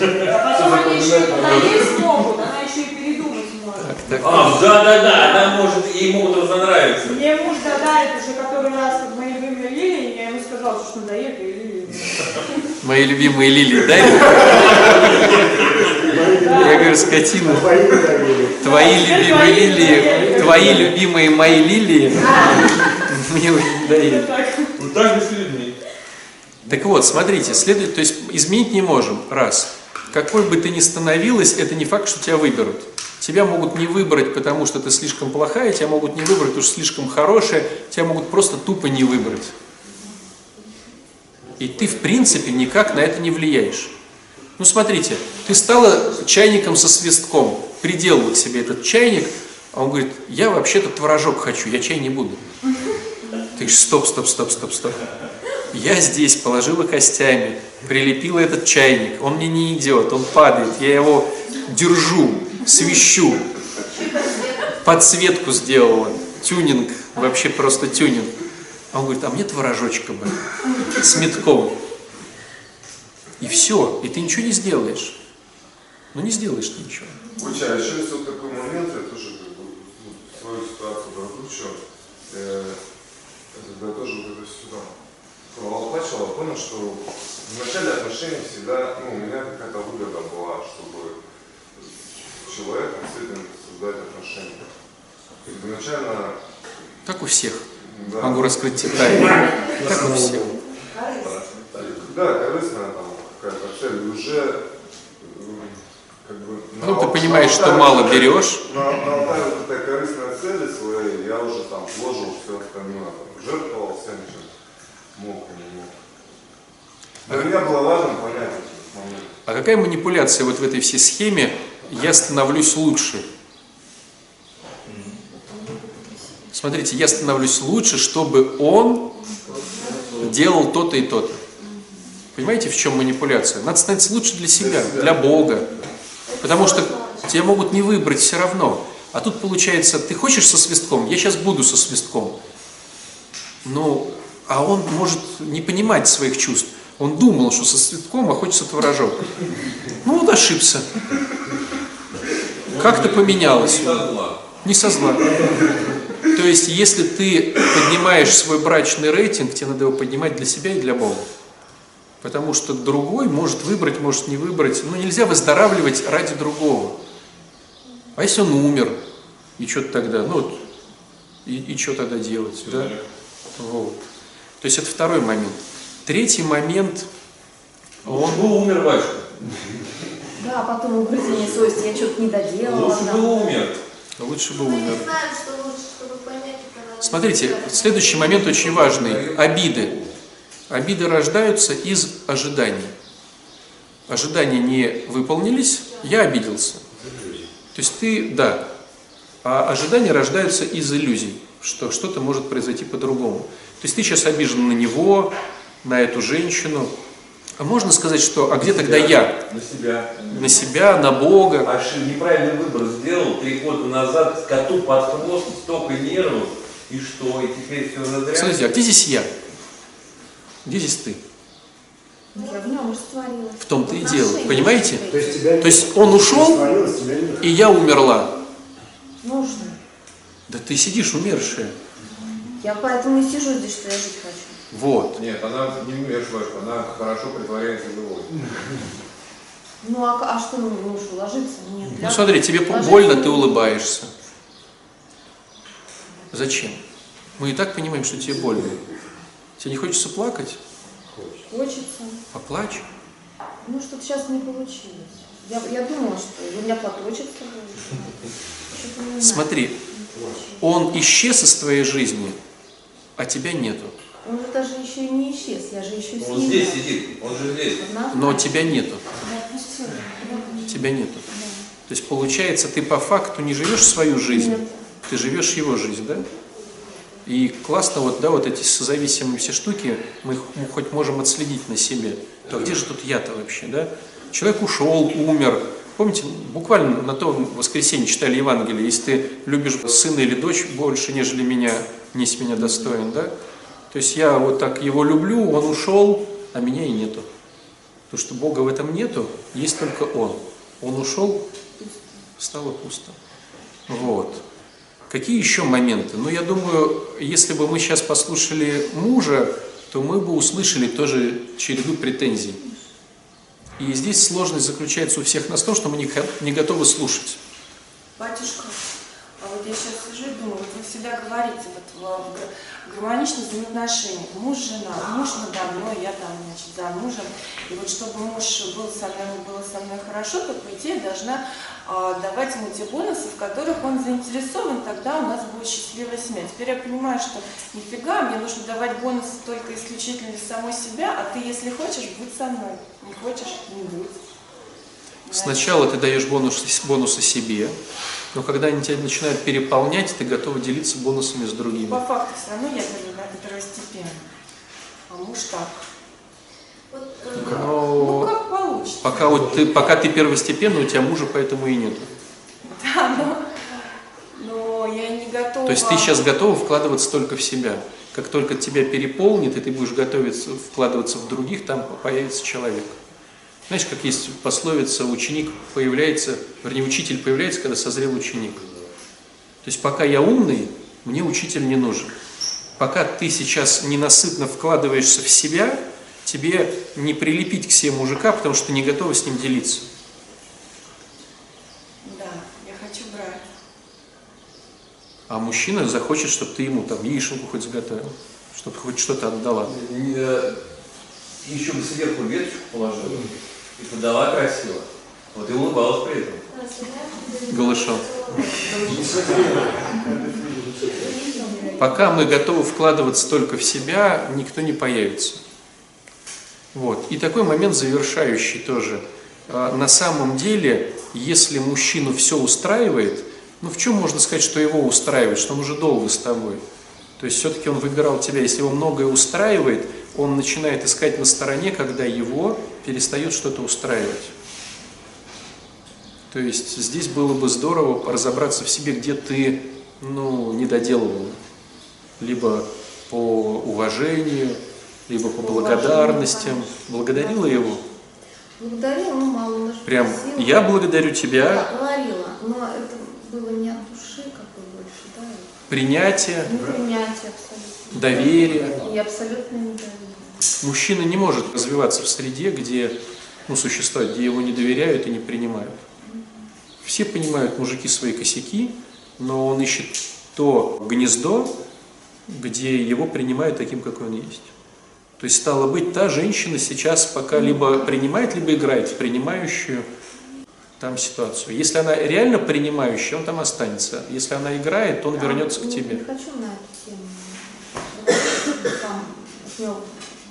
F: А потом они еще надеюсь могут, она еще и передумать может.
A: Так, так.
B: А, да-да-да, она может, ей могут разонравиться.
F: Мне муж додает уже который раз как мои любимые лилии, я ему сказала, что надоест, и лилии.
A: Мои любимые лилии, дай. Я говорю, скотина,
D: Твои
A: любимые лилии, твои любимые мои лилии, мне дают.
B: Вот так же с людьми.
A: Так вот, смотрите, следует, то есть изменить не можем, раз. Какой бы ты ни становилась, это не факт, что тебя выберут. Тебя могут не выбрать, потому что ты слишком плохая, тебя могут не выбрать, потому что слишком хорошая, тебя могут просто тупо не выбрать. И ты, в принципе, никак на это не влияешь. Ну, смотрите, ты стала чайником со свистком, приделала к себе этот чайник, а он говорит, я вообще-то творожок хочу, я чай не буду. Ты говоришь, стоп, стоп, стоп, стоп, стоп. Я здесь положила костями, прилепила этот чайник, он мне не идет, он падает, я его держу, свищу, подсветку сделала, тюнинг, вообще просто тюнинг. А он говорит, а мне творожочка бы, с метком. И все, и ты ничего не сделаешь. но не сделаешь ты ничего.
J: Куча, а еще есть вот такой момент, я тоже как бы, ну, свою ситуацию прокручу. Э, когда тоже вот это все там я понял, что в начале отношений всегда, ну, у меня какая-то выгода была, чтобы с человеком с этим создать отношения. Изначально,
A: Так у всех.
J: да.
A: Могу раскрыть тебе тайну. Так у всех.
J: Да, корыстная там какая-то цель, уже как бы...
A: Ну, ты понимаешь, что мало берешь.
J: На, на Алтае вот этой корыстной цели своей я уже там вложил все остальное, там, жертвовал всем, чем мог и не мог. Для меня было важно понять этот момент.
A: А какая манипуляция вот в этой всей схеме «я становлюсь лучше»? Смотрите, я становлюсь лучше, чтобы он делал то-то и то-то. Понимаете, в чем манипуляция? Надо становиться лучше для себя, для Бога. Потому что тебя могут не выбрать все равно. А тут получается, ты хочешь со свистком? Я сейчас буду со свистком. Ну, а он может не понимать своих чувств. Он думал, что со свитком, а хочется творожок. Ну, вот ошибся. Как-то поменялось.
B: Не со зла.
A: Не со зла. То есть, если ты поднимаешь свой брачный рейтинг, тебе надо его поднимать для себя и для Бога. Потому что другой может выбрать, может не выбрать. Но нельзя выздоравливать ради другого. А если он умер? И что тогда? Ну, вот, и, и что тогда делать? Да? Вот. То есть это второй момент. Третий момент, он...
B: Бы умер, батюшка.
G: Да, а потом угрызение совести, я что-то не доделала.
B: Лучше
G: да.
B: бы умер.
A: Лучше бы
C: Мы
A: умер.
C: не знаем, что лучше, чтобы понять, это надо...
A: Смотрите, следующий момент очень важный. Обиды. Обиды рождаются из ожиданий. Ожидания не выполнились, я обиделся. То есть ты, да, а ожидания рождаются из иллюзий, что что-то может произойти по-другому. То есть ты сейчас обижен на него, на эту женщину. А можно сказать, что, а где тогда я?
B: На себя.
A: На себя, на Бога?
B: Ошиб- неправильный выбор сделал три года назад, коту под хвост, столько нервов, и что, и теперь все зазря.
A: Смотрите, а где здесь я? Где здесь ты?
G: Я в нем растворилась.
A: В том-то и дело. Понимаете?
D: То есть тебя
A: То есть он ушел, и я умерла.
G: Нужно.
A: Да ты сидишь умершая.
G: Я поэтому и сижу здесь, что я жить хочу.
A: Вот.
B: Нет, она не умершая, она хорошо притворяется живой.
G: Ну а, а что, ну, ну что, ложиться? Нет.
A: Ну смотри, тебе
G: ложиться
A: больно, ты улыбаешься. Зачем? Мы и так понимаем, что тебе больно. Тебе не хочется плакать?
G: Хочется.
A: Поплачь.
G: Ну что-то сейчас не получилось. Я, я думала, что у меня платочек с собой. Что-то не знаю.
A: Смотри, он исчез из твоей жизни, а тебя нету.
G: Он же даже еще и не исчез, я же еще с
B: Он
G: ним.
B: здесь сидит, он же здесь.
A: Но тебя нету. Тебя нету. То есть получается, ты по факту не живешь свою жизнь,
G: Нет.
A: ты живешь его жизнь, да? И классно вот, да, вот эти созависимые все штуки, мы их хоть можем отследить на себе. То где же тут я-то вообще, да? Человек ушел, умер. Помните, буквально на то воскресенье читали Евангелие, если ты любишь сына или дочь больше, нежели меня, не с меня достоин, да? То есть я вот так его люблю, он ушел, а меня и нету. Потому что Бога в этом нету, есть только Он. Он ушел, стало пусто. Вот. Какие еще моменты? Ну, я думаю, если бы мы сейчас послушали мужа, то мы бы услышали тоже череду претензий. И здесь сложность заключается у всех нас в том, что мы не, не готовы слушать.
L: Батюшка, а вот я сейчас сижу и думаю, вот вы всегда говорите вот гармоничных взаимоотношениях, муж, жена, муж надо мной, я там, значит, за мужем. И вот чтобы муж был со мной, было со мной хорошо, то, по идее, должна а, давать ему те бонусы, в которых он заинтересован, тогда у нас будет счастливая семья. Теперь я понимаю, что нифига, мне нужно давать бонусы только исключительно из самой себя, а ты, если хочешь, будь со мной. Не хочешь, не будь.
A: Сначала ты даешь бонусы, бонусы себе, но когда они тебя начинают переполнять, ты готова делиться бонусами с другими.
L: По факту все равно я перво- первостепенно. А муж так.
C: Вот, э,
L: Ну
A: Но
L: как получится.
A: пока, вот ты, пока ты первостепенный, у тебя мужа поэтому и нету.
L: Да, но, но я не готова.
A: То есть ты сейчас готова вкладываться только в себя. Как только тебя переполнит, и ты будешь готовиться вкладываться в других, там появится человек. Знаешь, как есть пословица, ученик появляется, вернее, учитель появляется, когда созрел ученик. То есть пока я умный, мне учитель не нужен. Пока ты сейчас ненасытно вкладываешься в себя, тебе не прилепить к себе мужика, потому что ты не готова с ним делиться.
L: Да, я хочу брать.
A: А мужчина захочет, чтобы ты ему там яишенку хоть заготовил, чтобы хоть что-то отдала.
B: Э, Еще бы сверху веточку положила и подала красиво. Вот и улыбалась при этом.
A: Голышом. Пока мы готовы вкладываться только в себя, никто не появится. Вот. И такой момент завершающий тоже. А, На самом деле, если мужчину все устраивает, ну в чем можно сказать, что его устраивает, что он уже долго с тобой? То есть все-таки он выбирал тебя, если его многое устраивает, он начинает искать на стороне, когда его перестает что-то устраивать. То есть здесь было бы здорово разобраться в себе, где ты ну, не доделывал. Либо по уважению, либо по благодарностям. Благодарила его?
G: Благодарила, ну мало,
A: Прям, я благодарю тебя,
G: Да, говорила, но это было не от души,
A: принятие,
G: Непринятие абсолютно.
A: доверие.
G: И абсолютно недоверие.
A: Мужчина не может развиваться в среде, где ну, существует, где его не доверяют и не принимают. Все понимают мужики свои косяки, но он ищет то гнездо, где его принимают таким, какой он есть. То есть, стало быть, та женщина сейчас пока либо принимает, либо играет в принимающую там ситуацию. Если она реально принимающая, он там останется. Если она играет, то он вернется к
G: Не-
A: тебе.
G: Не хочу на эту тему. Там от него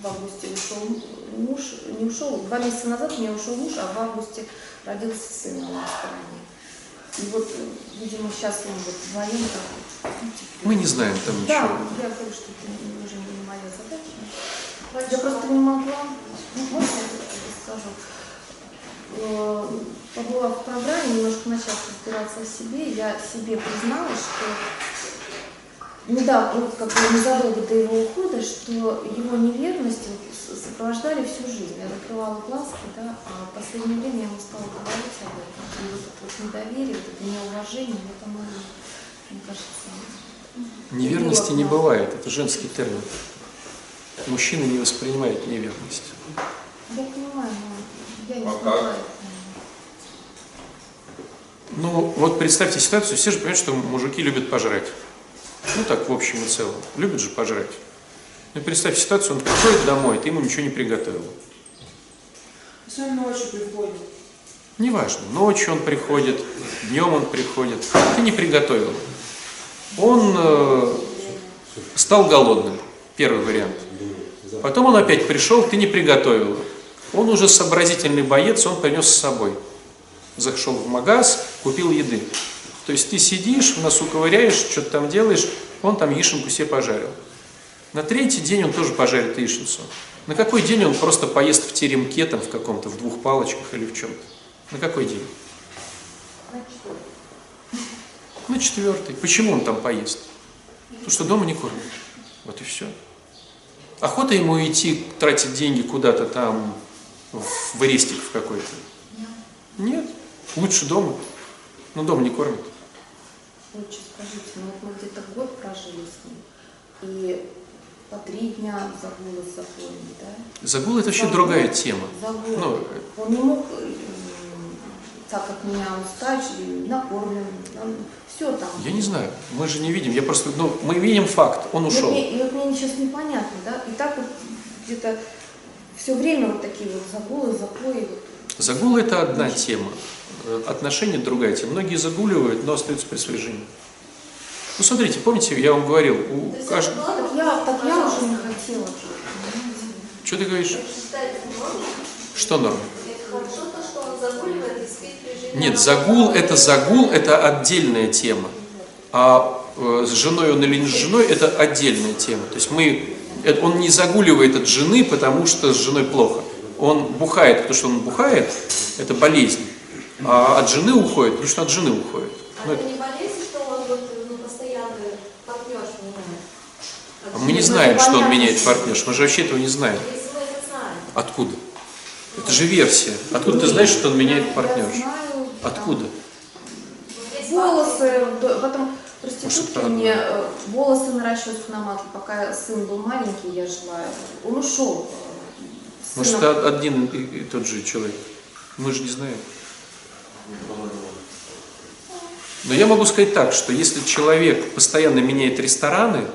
G: в августе ушел муж, не ушел, два месяца назад у меня ушел муж, а в августе родился сын на моей стороне. И вот, э, видимо, сейчас он вот вдвоем ну, типа,
A: Мы не знаем там ничего.
G: Да, я говорю, что это уже не моя задача. Я просто не могла, ну, можно я скажу? Э, Побыла в программе, немножко начав разбираться о себе, я себе призналась, что недавно, вот как бы незадолго до его ухода, что его с- сопровождали всю жизнь. Я закрывала глазки, да, а в последнее время я ему стала говорить об этом. И вот это вот недоверие, вот это неуважение, вот оно, мне кажется,
A: Неверности не бывает, это женский термин. Мужчина не воспринимает неверность.
G: Я понимаю, но я не
B: А как?
A: Ну, вот представьте ситуацию, все же понимают, что мужики любят пожрать. Ну так, в общем и целом. Любят же пожрать. Ну, представьте ситуацию, он приходит домой, ты ему ничего не приготовил.
L: Все ночью приходит.
A: Неважно, ночью он приходит, днем он приходит, ты не приготовил. Он э, стал голодным, первый вариант. Потом он опять пришел, ты не приготовил. Он уже сообразительный боец, он принес с собой. Зашел в магаз, купил еды. То есть ты сидишь, в носу ковыряешь, что-то там делаешь, он там яишенку себе пожарил. На третий день он тоже пожарит яичницу. На какой день он просто поест в теремке, там в каком-то, в двух палочках или в чем-то? На какой день? На четвертый. Почему он там поест? Потому что дома не кормят. Вот и все. Охота ему идти, тратить деньги куда-то там, в арестик в какой-то? Нет. Лучше дома. Но дома не кормят.
G: Лучше скажите, ну вот мы где-то год прожили с ним, и по три дня загулы запоями, да?
A: Загул это вообще
G: Загул.
A: другая тема.
G: Загул.
A: Ну,
G: Он не мог, э, так как меня устать, накормлен, все там.
A: я не знаю, мы же не видим, я просто, ну, мы видим факт, он
G: вот
A: ушел.
G: мне- И вот мне сейчас непонятно, да? И так вот где-то все время вот такие вот загулы, запои. Вот.
A: Загул это одна тема, отношения другая тема. Многие загуливают, но остаются при своей жизни. Ну смотрите, помните, я вам говорил, у каждого...
G: Так я, так я уже не хотела.
A: Что ты говоришь? Что норма?
C: Это хорошо то, что он загуливает и спит при жене.
A: Нет, загул это загул, это отдельная тема. А э, с женой он или не с женой, это отдельная тема. То есть мы, он не загуливает от жены, потому что с женой плохо. Он бухает, потому что он бухает, это болезнь. А от жены уходит, потому что от жены уходит.
C: А
A: Ну,
C: это не болезнь, что он вот ну, постоянно партнерш меняет?
A: а мы не знаем, что он меняет партнерш, мы же вообще этого не знаем.
C: Если мы это знаем.
A: Откуда? Это же версия. Откуда ты знаешь, что он меняет
G: знаю,
A: Откуда?
G: волосы, потом проститутки
A: правда.
G: мне э, волосы на расческу намазали, пока сын был маленький, я жила. Он ушел. э, с
A: Может, один и, тот же человек. Мы же не знаем. Но я могу сказать так, что если человек постоянно меняет рестораны,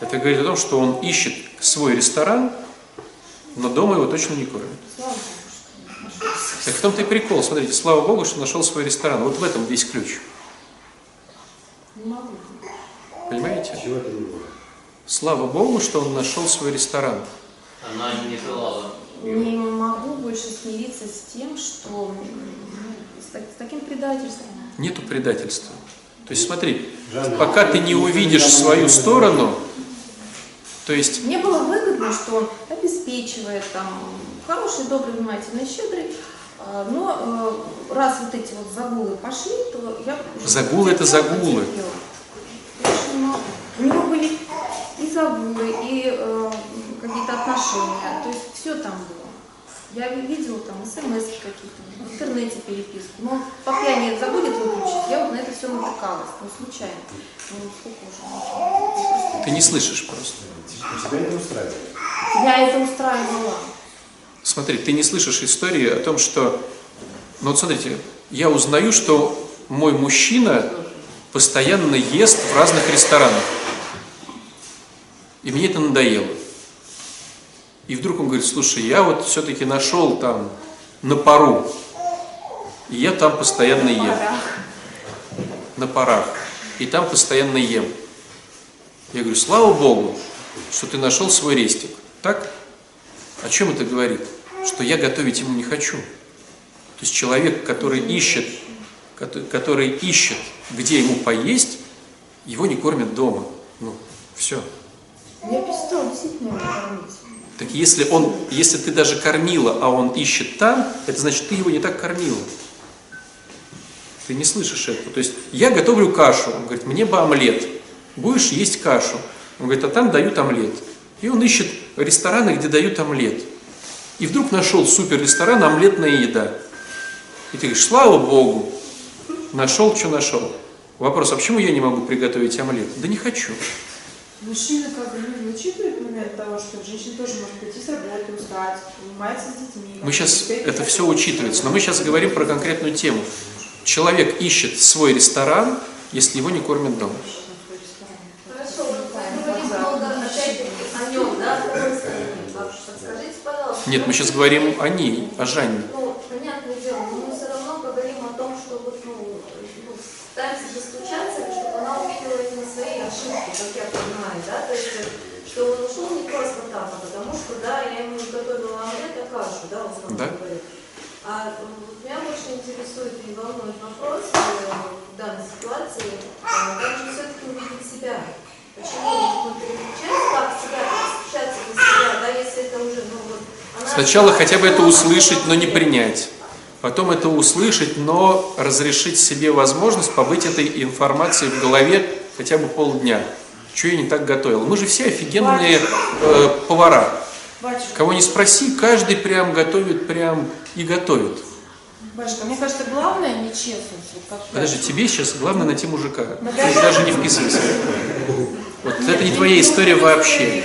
A: это говорит о том, что он ищет свой ресторан, но дома его точно не кормят. Так в том-то и прикол. Смотрите, слава Богу, что нашел свой ресторан. Вот в этом весь ключ.
G: Не могу.
A: Понимаете?
D: Чего это не было?
A: Слава Богу, что он нашел свой ресторан.
M: Она не желала.
G: Не могу больше смириться с тем, что м, с, так- с таким предательством.
A: Нету предательства. То есть смотри,
D: Жанна,
A: пока ты не увидишь свою сторону, то есть
G: Мне было выгодно, что он обеспечивает, там, хороший, добрый, внимательный, щедрый, но э, раз вот эти вот загулы пошли, то я...
A: Загулы это загулы.
G: могу. У него были и загулы, и э, какие-то отношения, то есть все там было. Я видела там смс какие-то, в интернете переписку, но по пьяни забудет выключить, я вот на это все натыкалась, ну случайно. Ну сколько уже?
A: ты не слышишь просто.
D: Тебя это устраивает?
G: Я это устраивала.
A: Смотри, ты не слышишь истории о том, что... Ну вот смотрите, я узнаю, что мой мужчина постоянно ест в разных ресторанах. И мне это надоело. И вдруг он говорит, слушай, я вот все-таки нашел там на пару. И я там постоянно ем. На парах. И там постоянно ем. Я говорю, слава Богу, что ты нашел свой рестик. Так? О чем это говорит? Что я готовить ему не хочу. То есть человек, который ищет, кото- который ищет, где ему поесть, его не кормят дома. Ну, все.
G: Я перестала действительно кормить.
A: Так если он, если ты даже кормила, а он ищет там, это значит, ты его не так кормила. Ты не слышишь этого. То есть я готовлю кашу. Он говорит, мне бы омлет. Будешь есть кашу. Он говорит, а там дают омлет. И он ищет рестораны, где дают омлет. И вдруг нашел супер ресторан омлетная еда. И ты говоришь, слава Богу, нашел, что нашел. Вопрос, а почему я не могу приготовить омлет? Да не хочу.
L: Мужчина как бы не учитывает момент того, что женщина тоже может прийти с работы, устать, занимается с детьми.
A: Мы сейчас, это все учитывается, но мы сейчас говорим про конкретную тему. Человек ищет свой ресторан, если его не кормят дома.
C: Хорошо, мы говорим много опять-таки о нем, да, в какой стороне? Бабушка, Подскажите, пожалуйста.
A: Нет, мы сейчас говорим о ней, о Жанне.
C: Ну, понятное дело, но мы все равно говорим о том, что вот, ну, ну, пытаемся достучаться, чтобы она увидела именно свои ошибки, как я понимаю, да, то есть, что он ушел не просто так, а потому что, да, я ему готовила омлет, а кашу, да, условно
A: Да.
C: говоря. А вот меня больше интересует и волнует вопрос э, в данной ситуации, э, как же все-таки увидеть себя? Почему мы переключаемся, как себя, достучаться до себя, да, если это уже, ну, вот,
A: Сначала хотя бы это услышать, но не принять. Потом это услышать, но разрешить себе возможность побыть этой информацией в голове хотя бы полдня. Что я не так готовил? Мы же все офигенные э, повара. Кого не спроси, каждый прям готовит прям и готовит.
L: батюшка, мне кажется, главное нечестность. Вот как
A: Подожди, тебе сейчас главное найти мужика.
L: Да
A: Ты
L: даже-
A: даже не вписывайся. Вот это не твоя история вообще.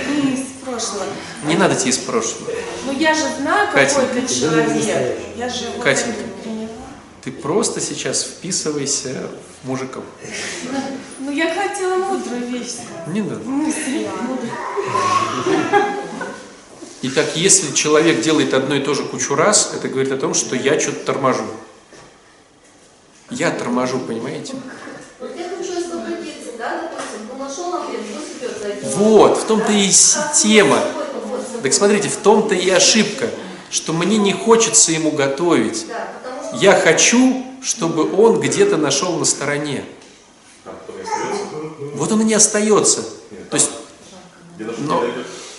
L: Прошлого.
A: Не надо тебе из прошлого.
L: Ну я же знаю, какой
A: Катенька.
L: ты человек. Я же вот
A: Катенька. Ты просто сейчас вписывайся в мужиков.
L: Ну я хотела мудрую вещь.
A: Не надо.
L: Мысли.
A: Итак, если человек делает одно и то же кучу раз, это говорит о том, что я что-то торможу. Я торможу, понимаете?
C: Вот я хочу освободиться, да, допустим, нашел омлет,
A: Вот, в том-то и тема. Так смотрите, в том-то и ошибка, что мне не хочется ему готовить. Я хочу, чтобы он где-то нашел на стороне. Вот он и не остается. То есть, но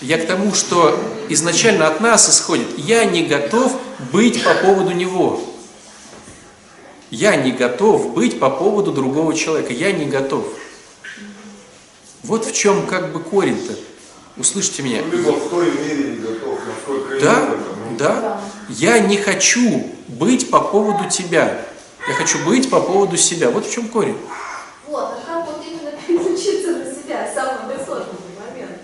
A: я к тому, что изначально от нас исходит, я не готов быть по поводу него. Я не готов быть по поводу другого человека. Я не готов. Вот в чем как бы корень-то. Услышьте меня.
J: Ну, либо в той мере не готов, насколько я
A: Да,
J: этом.
A: да. Я не хочу быть по поводу тебя. Я хочу быть по поводу себя. Вот в чем корень.
C: Вот, а как вот именно переключиться на себя, самый высокий момент?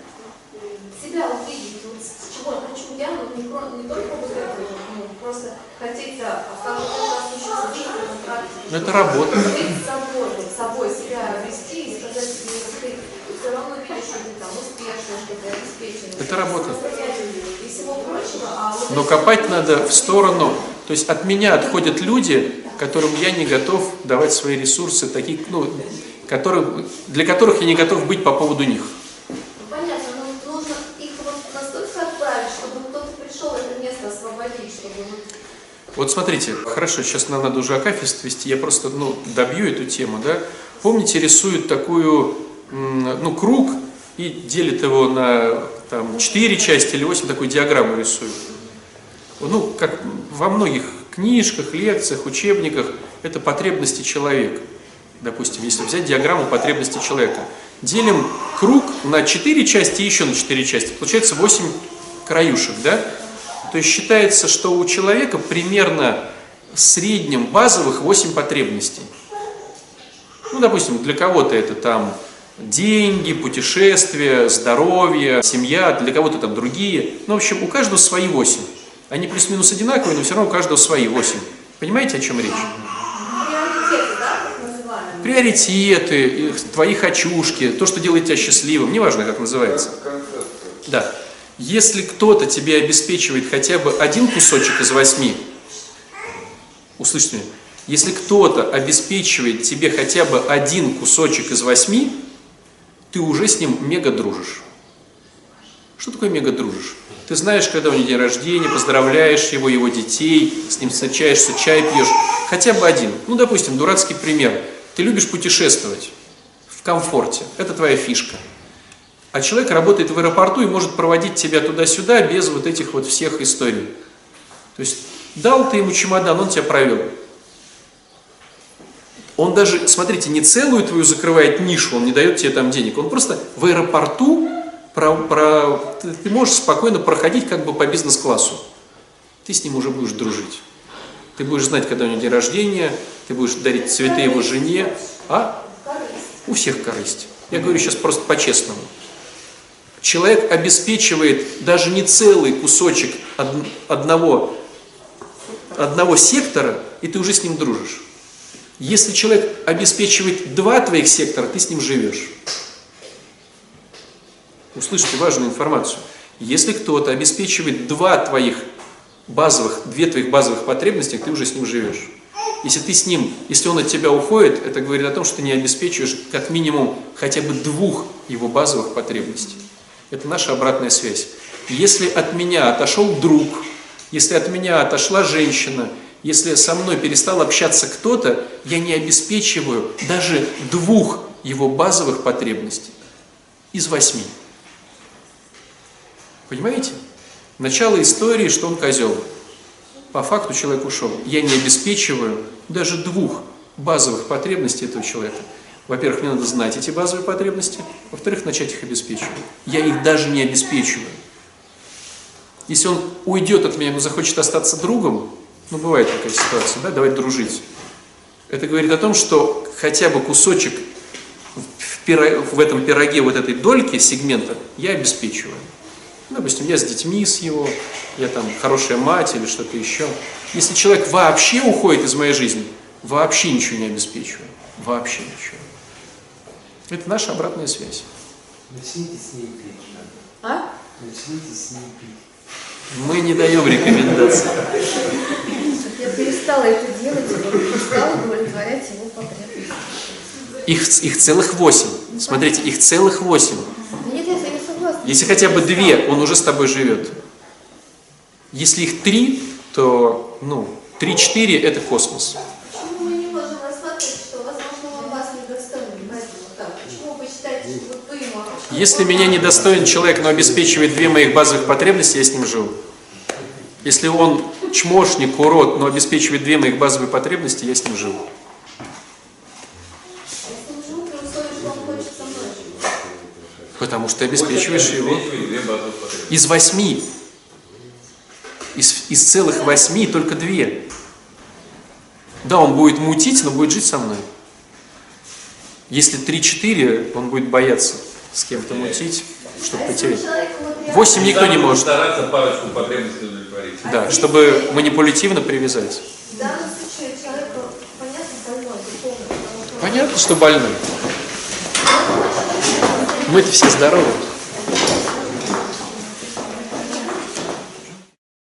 C: Себя увидеть, вот с чего хочу я, но не, про- не только вот это, вот, ну, просто хотеть, а а как вот это осуществить на практике.
A: Ну, это работа.
C: Быть собой, вот, собой себя вести и сказать себе, что ты все равно видишь, что ты там успешный, что ты обеспеченный.
A: Это работа.
C: И всего прочего, а вот
A: Но копать надо в сторону. То есть от меня отходят люди, которым я не готов давать свои ресурсы, такие, ну, которые, для которых я не готов быть по поводу них.
C: Понятно, но нужно их вот настолько отправить, чтобы кто-то пришел это место освободить, чтобы вот
A: Вот смотрите, хорошо, сейчас нам надо уже акафист вести, я просто ну, добью эту тему, да. Помните, рисуют такую, ну, круг и делит его на там, 4 части или 8, такую диаграмму рисуют. Ну, как во многих книжках, лекциях, учебниках, это потребности человека. Допустим, если взять диаграмму потребностей человека, делим круг на 4 части и еще на 4 части, получается 8 краюшек, да? То есть считается, что у человека примерно в среднем базовых 8 потребностей. Ну, допустим, для кого-то это там деньги, путешествия, здоровье, семья, для кого-то там другие. Ну, в общем, у каждого свои 8. Они плюс-минус одинаковые, но все равно у каждого свои 8. Понимаете, о чем речь?
C: приоритеты,
A: твои хочушки, то, что делает тебя счастливым, неважно, как называется. Да. Если кто-то тебе обеспечивает хотя бы один кусочек из восьми, услышьте меня, если кто-то обеспечивает тебе хотя бы один кусочек из восьми, ты уже с ним мега дружишь. Что такое мега дружишь? Ты знаешь, когда у него день рождения, поздравляешь его, его детей, с ним встречаешься, чай пьешь. Хотя бы один. Ну, допустим, дурацкий пример. Ты любишь путешествовать в комфорте. Это твоя фишка. А человек работает в аэропорту и может проводить тебя туда-сюда без вот этих вот всех историй. То есть дал ты ему чемодан, он тебя провел. Он даже, смотрите, не целую твою закрывает нишу, он не дает тебе там денег. Он просто в аэропорту про, про, ты, можешь спокойно проходить как бы по бизнес-классу. Ты с ним уже будешь дружить. Ты будешь знать, когда у него день рождения, ты будешь дарить цветы его жене. А? У всех корысть. Я говорю сейчас просто по-честному. Человек обеспечивает даже не целый кусочек од- одного, одного сектора, и ты уже с ним дружишь. Если человек обеспечивает два твоих сектора, ты с ним живешь. Услышите важную информацию. Если кто-то обеспечивает два твоих базовых, две твоих базовых потребности, ты уже с ним живешь. Если ты с ним, если он от тебя уходит, это говорит о том, что ты не обеспечиваешь как минимум хотя бы двух его базовых потребностей. Это наша обратная связь. Если от меня отошел друг, если от меня отошла женщина, если со мной перестал общаться кто-то, я не обеспечиваю даже двух его базовых потребностей из восьми. Понимаете? Начало истории, что он козел. По факту человек ушел. Я не обеспечиваю даже двух базовых потребностей этого человека. Во-первых, мне надо знать эти базовые потребности. Во-вторых, начать их обеспечивать. Я их даже не обеспечиваю. Если он уйдет от меня, но захочет остаться другом, ну, бывает такая ситуация, да, давай дружить. Это говорит о том, что хотя бы кусочек в, пиро- в этом пироге вот этой дольки, сегмента, я обеспечиваю. Ну, Допустим, я с детьми с его, я там хорошая мать или что-то еще. Если человек вообще уходит из моей жизни, вообще ничего не обеспечиваю. Вообще ничего. Это наша обратная связь.
N: Начните с ней пить.
C: А?
N: Начните с ней пить.
A: Мы не даем рекомендаций.
G: Я перестала это делать, и перестала удовлетворять его потребности.
A: Их, их целых восемь. Смотрите, их целых восемь.
G: Нет, я не согласна.
A: Если хотя бы две, он уже с тобой живет. Если их три, то, ну, три-четыре – это космос.
C: Почему мы не можем рассматривать, что, возможно, он вас недостоин? Понимаете, вот так. Почему вы считаете, что вот вы ему...
A: Если меня недостоин человек, но обеспечивает две моих базовых потребности, я с ним живу. Если он чмошник, урод, но обеспечивает две моих базовые потребности, я с ним живу. Потому что ты обеспечиваешь его из восьми. Из, из целых восьми только две. Да, он будет мутить, но будет жить со мной. Если три-четыре, он будет бояться с кем-то мутить, чтобы потерять. Восемь никто не может.
B: Стараться парочку потребностей.
A: Да, чтобы манипулятивно привязать.
C: В данном случае человек, понятно, больной,
A: Понятно, что больной. Мы-то все здоровы.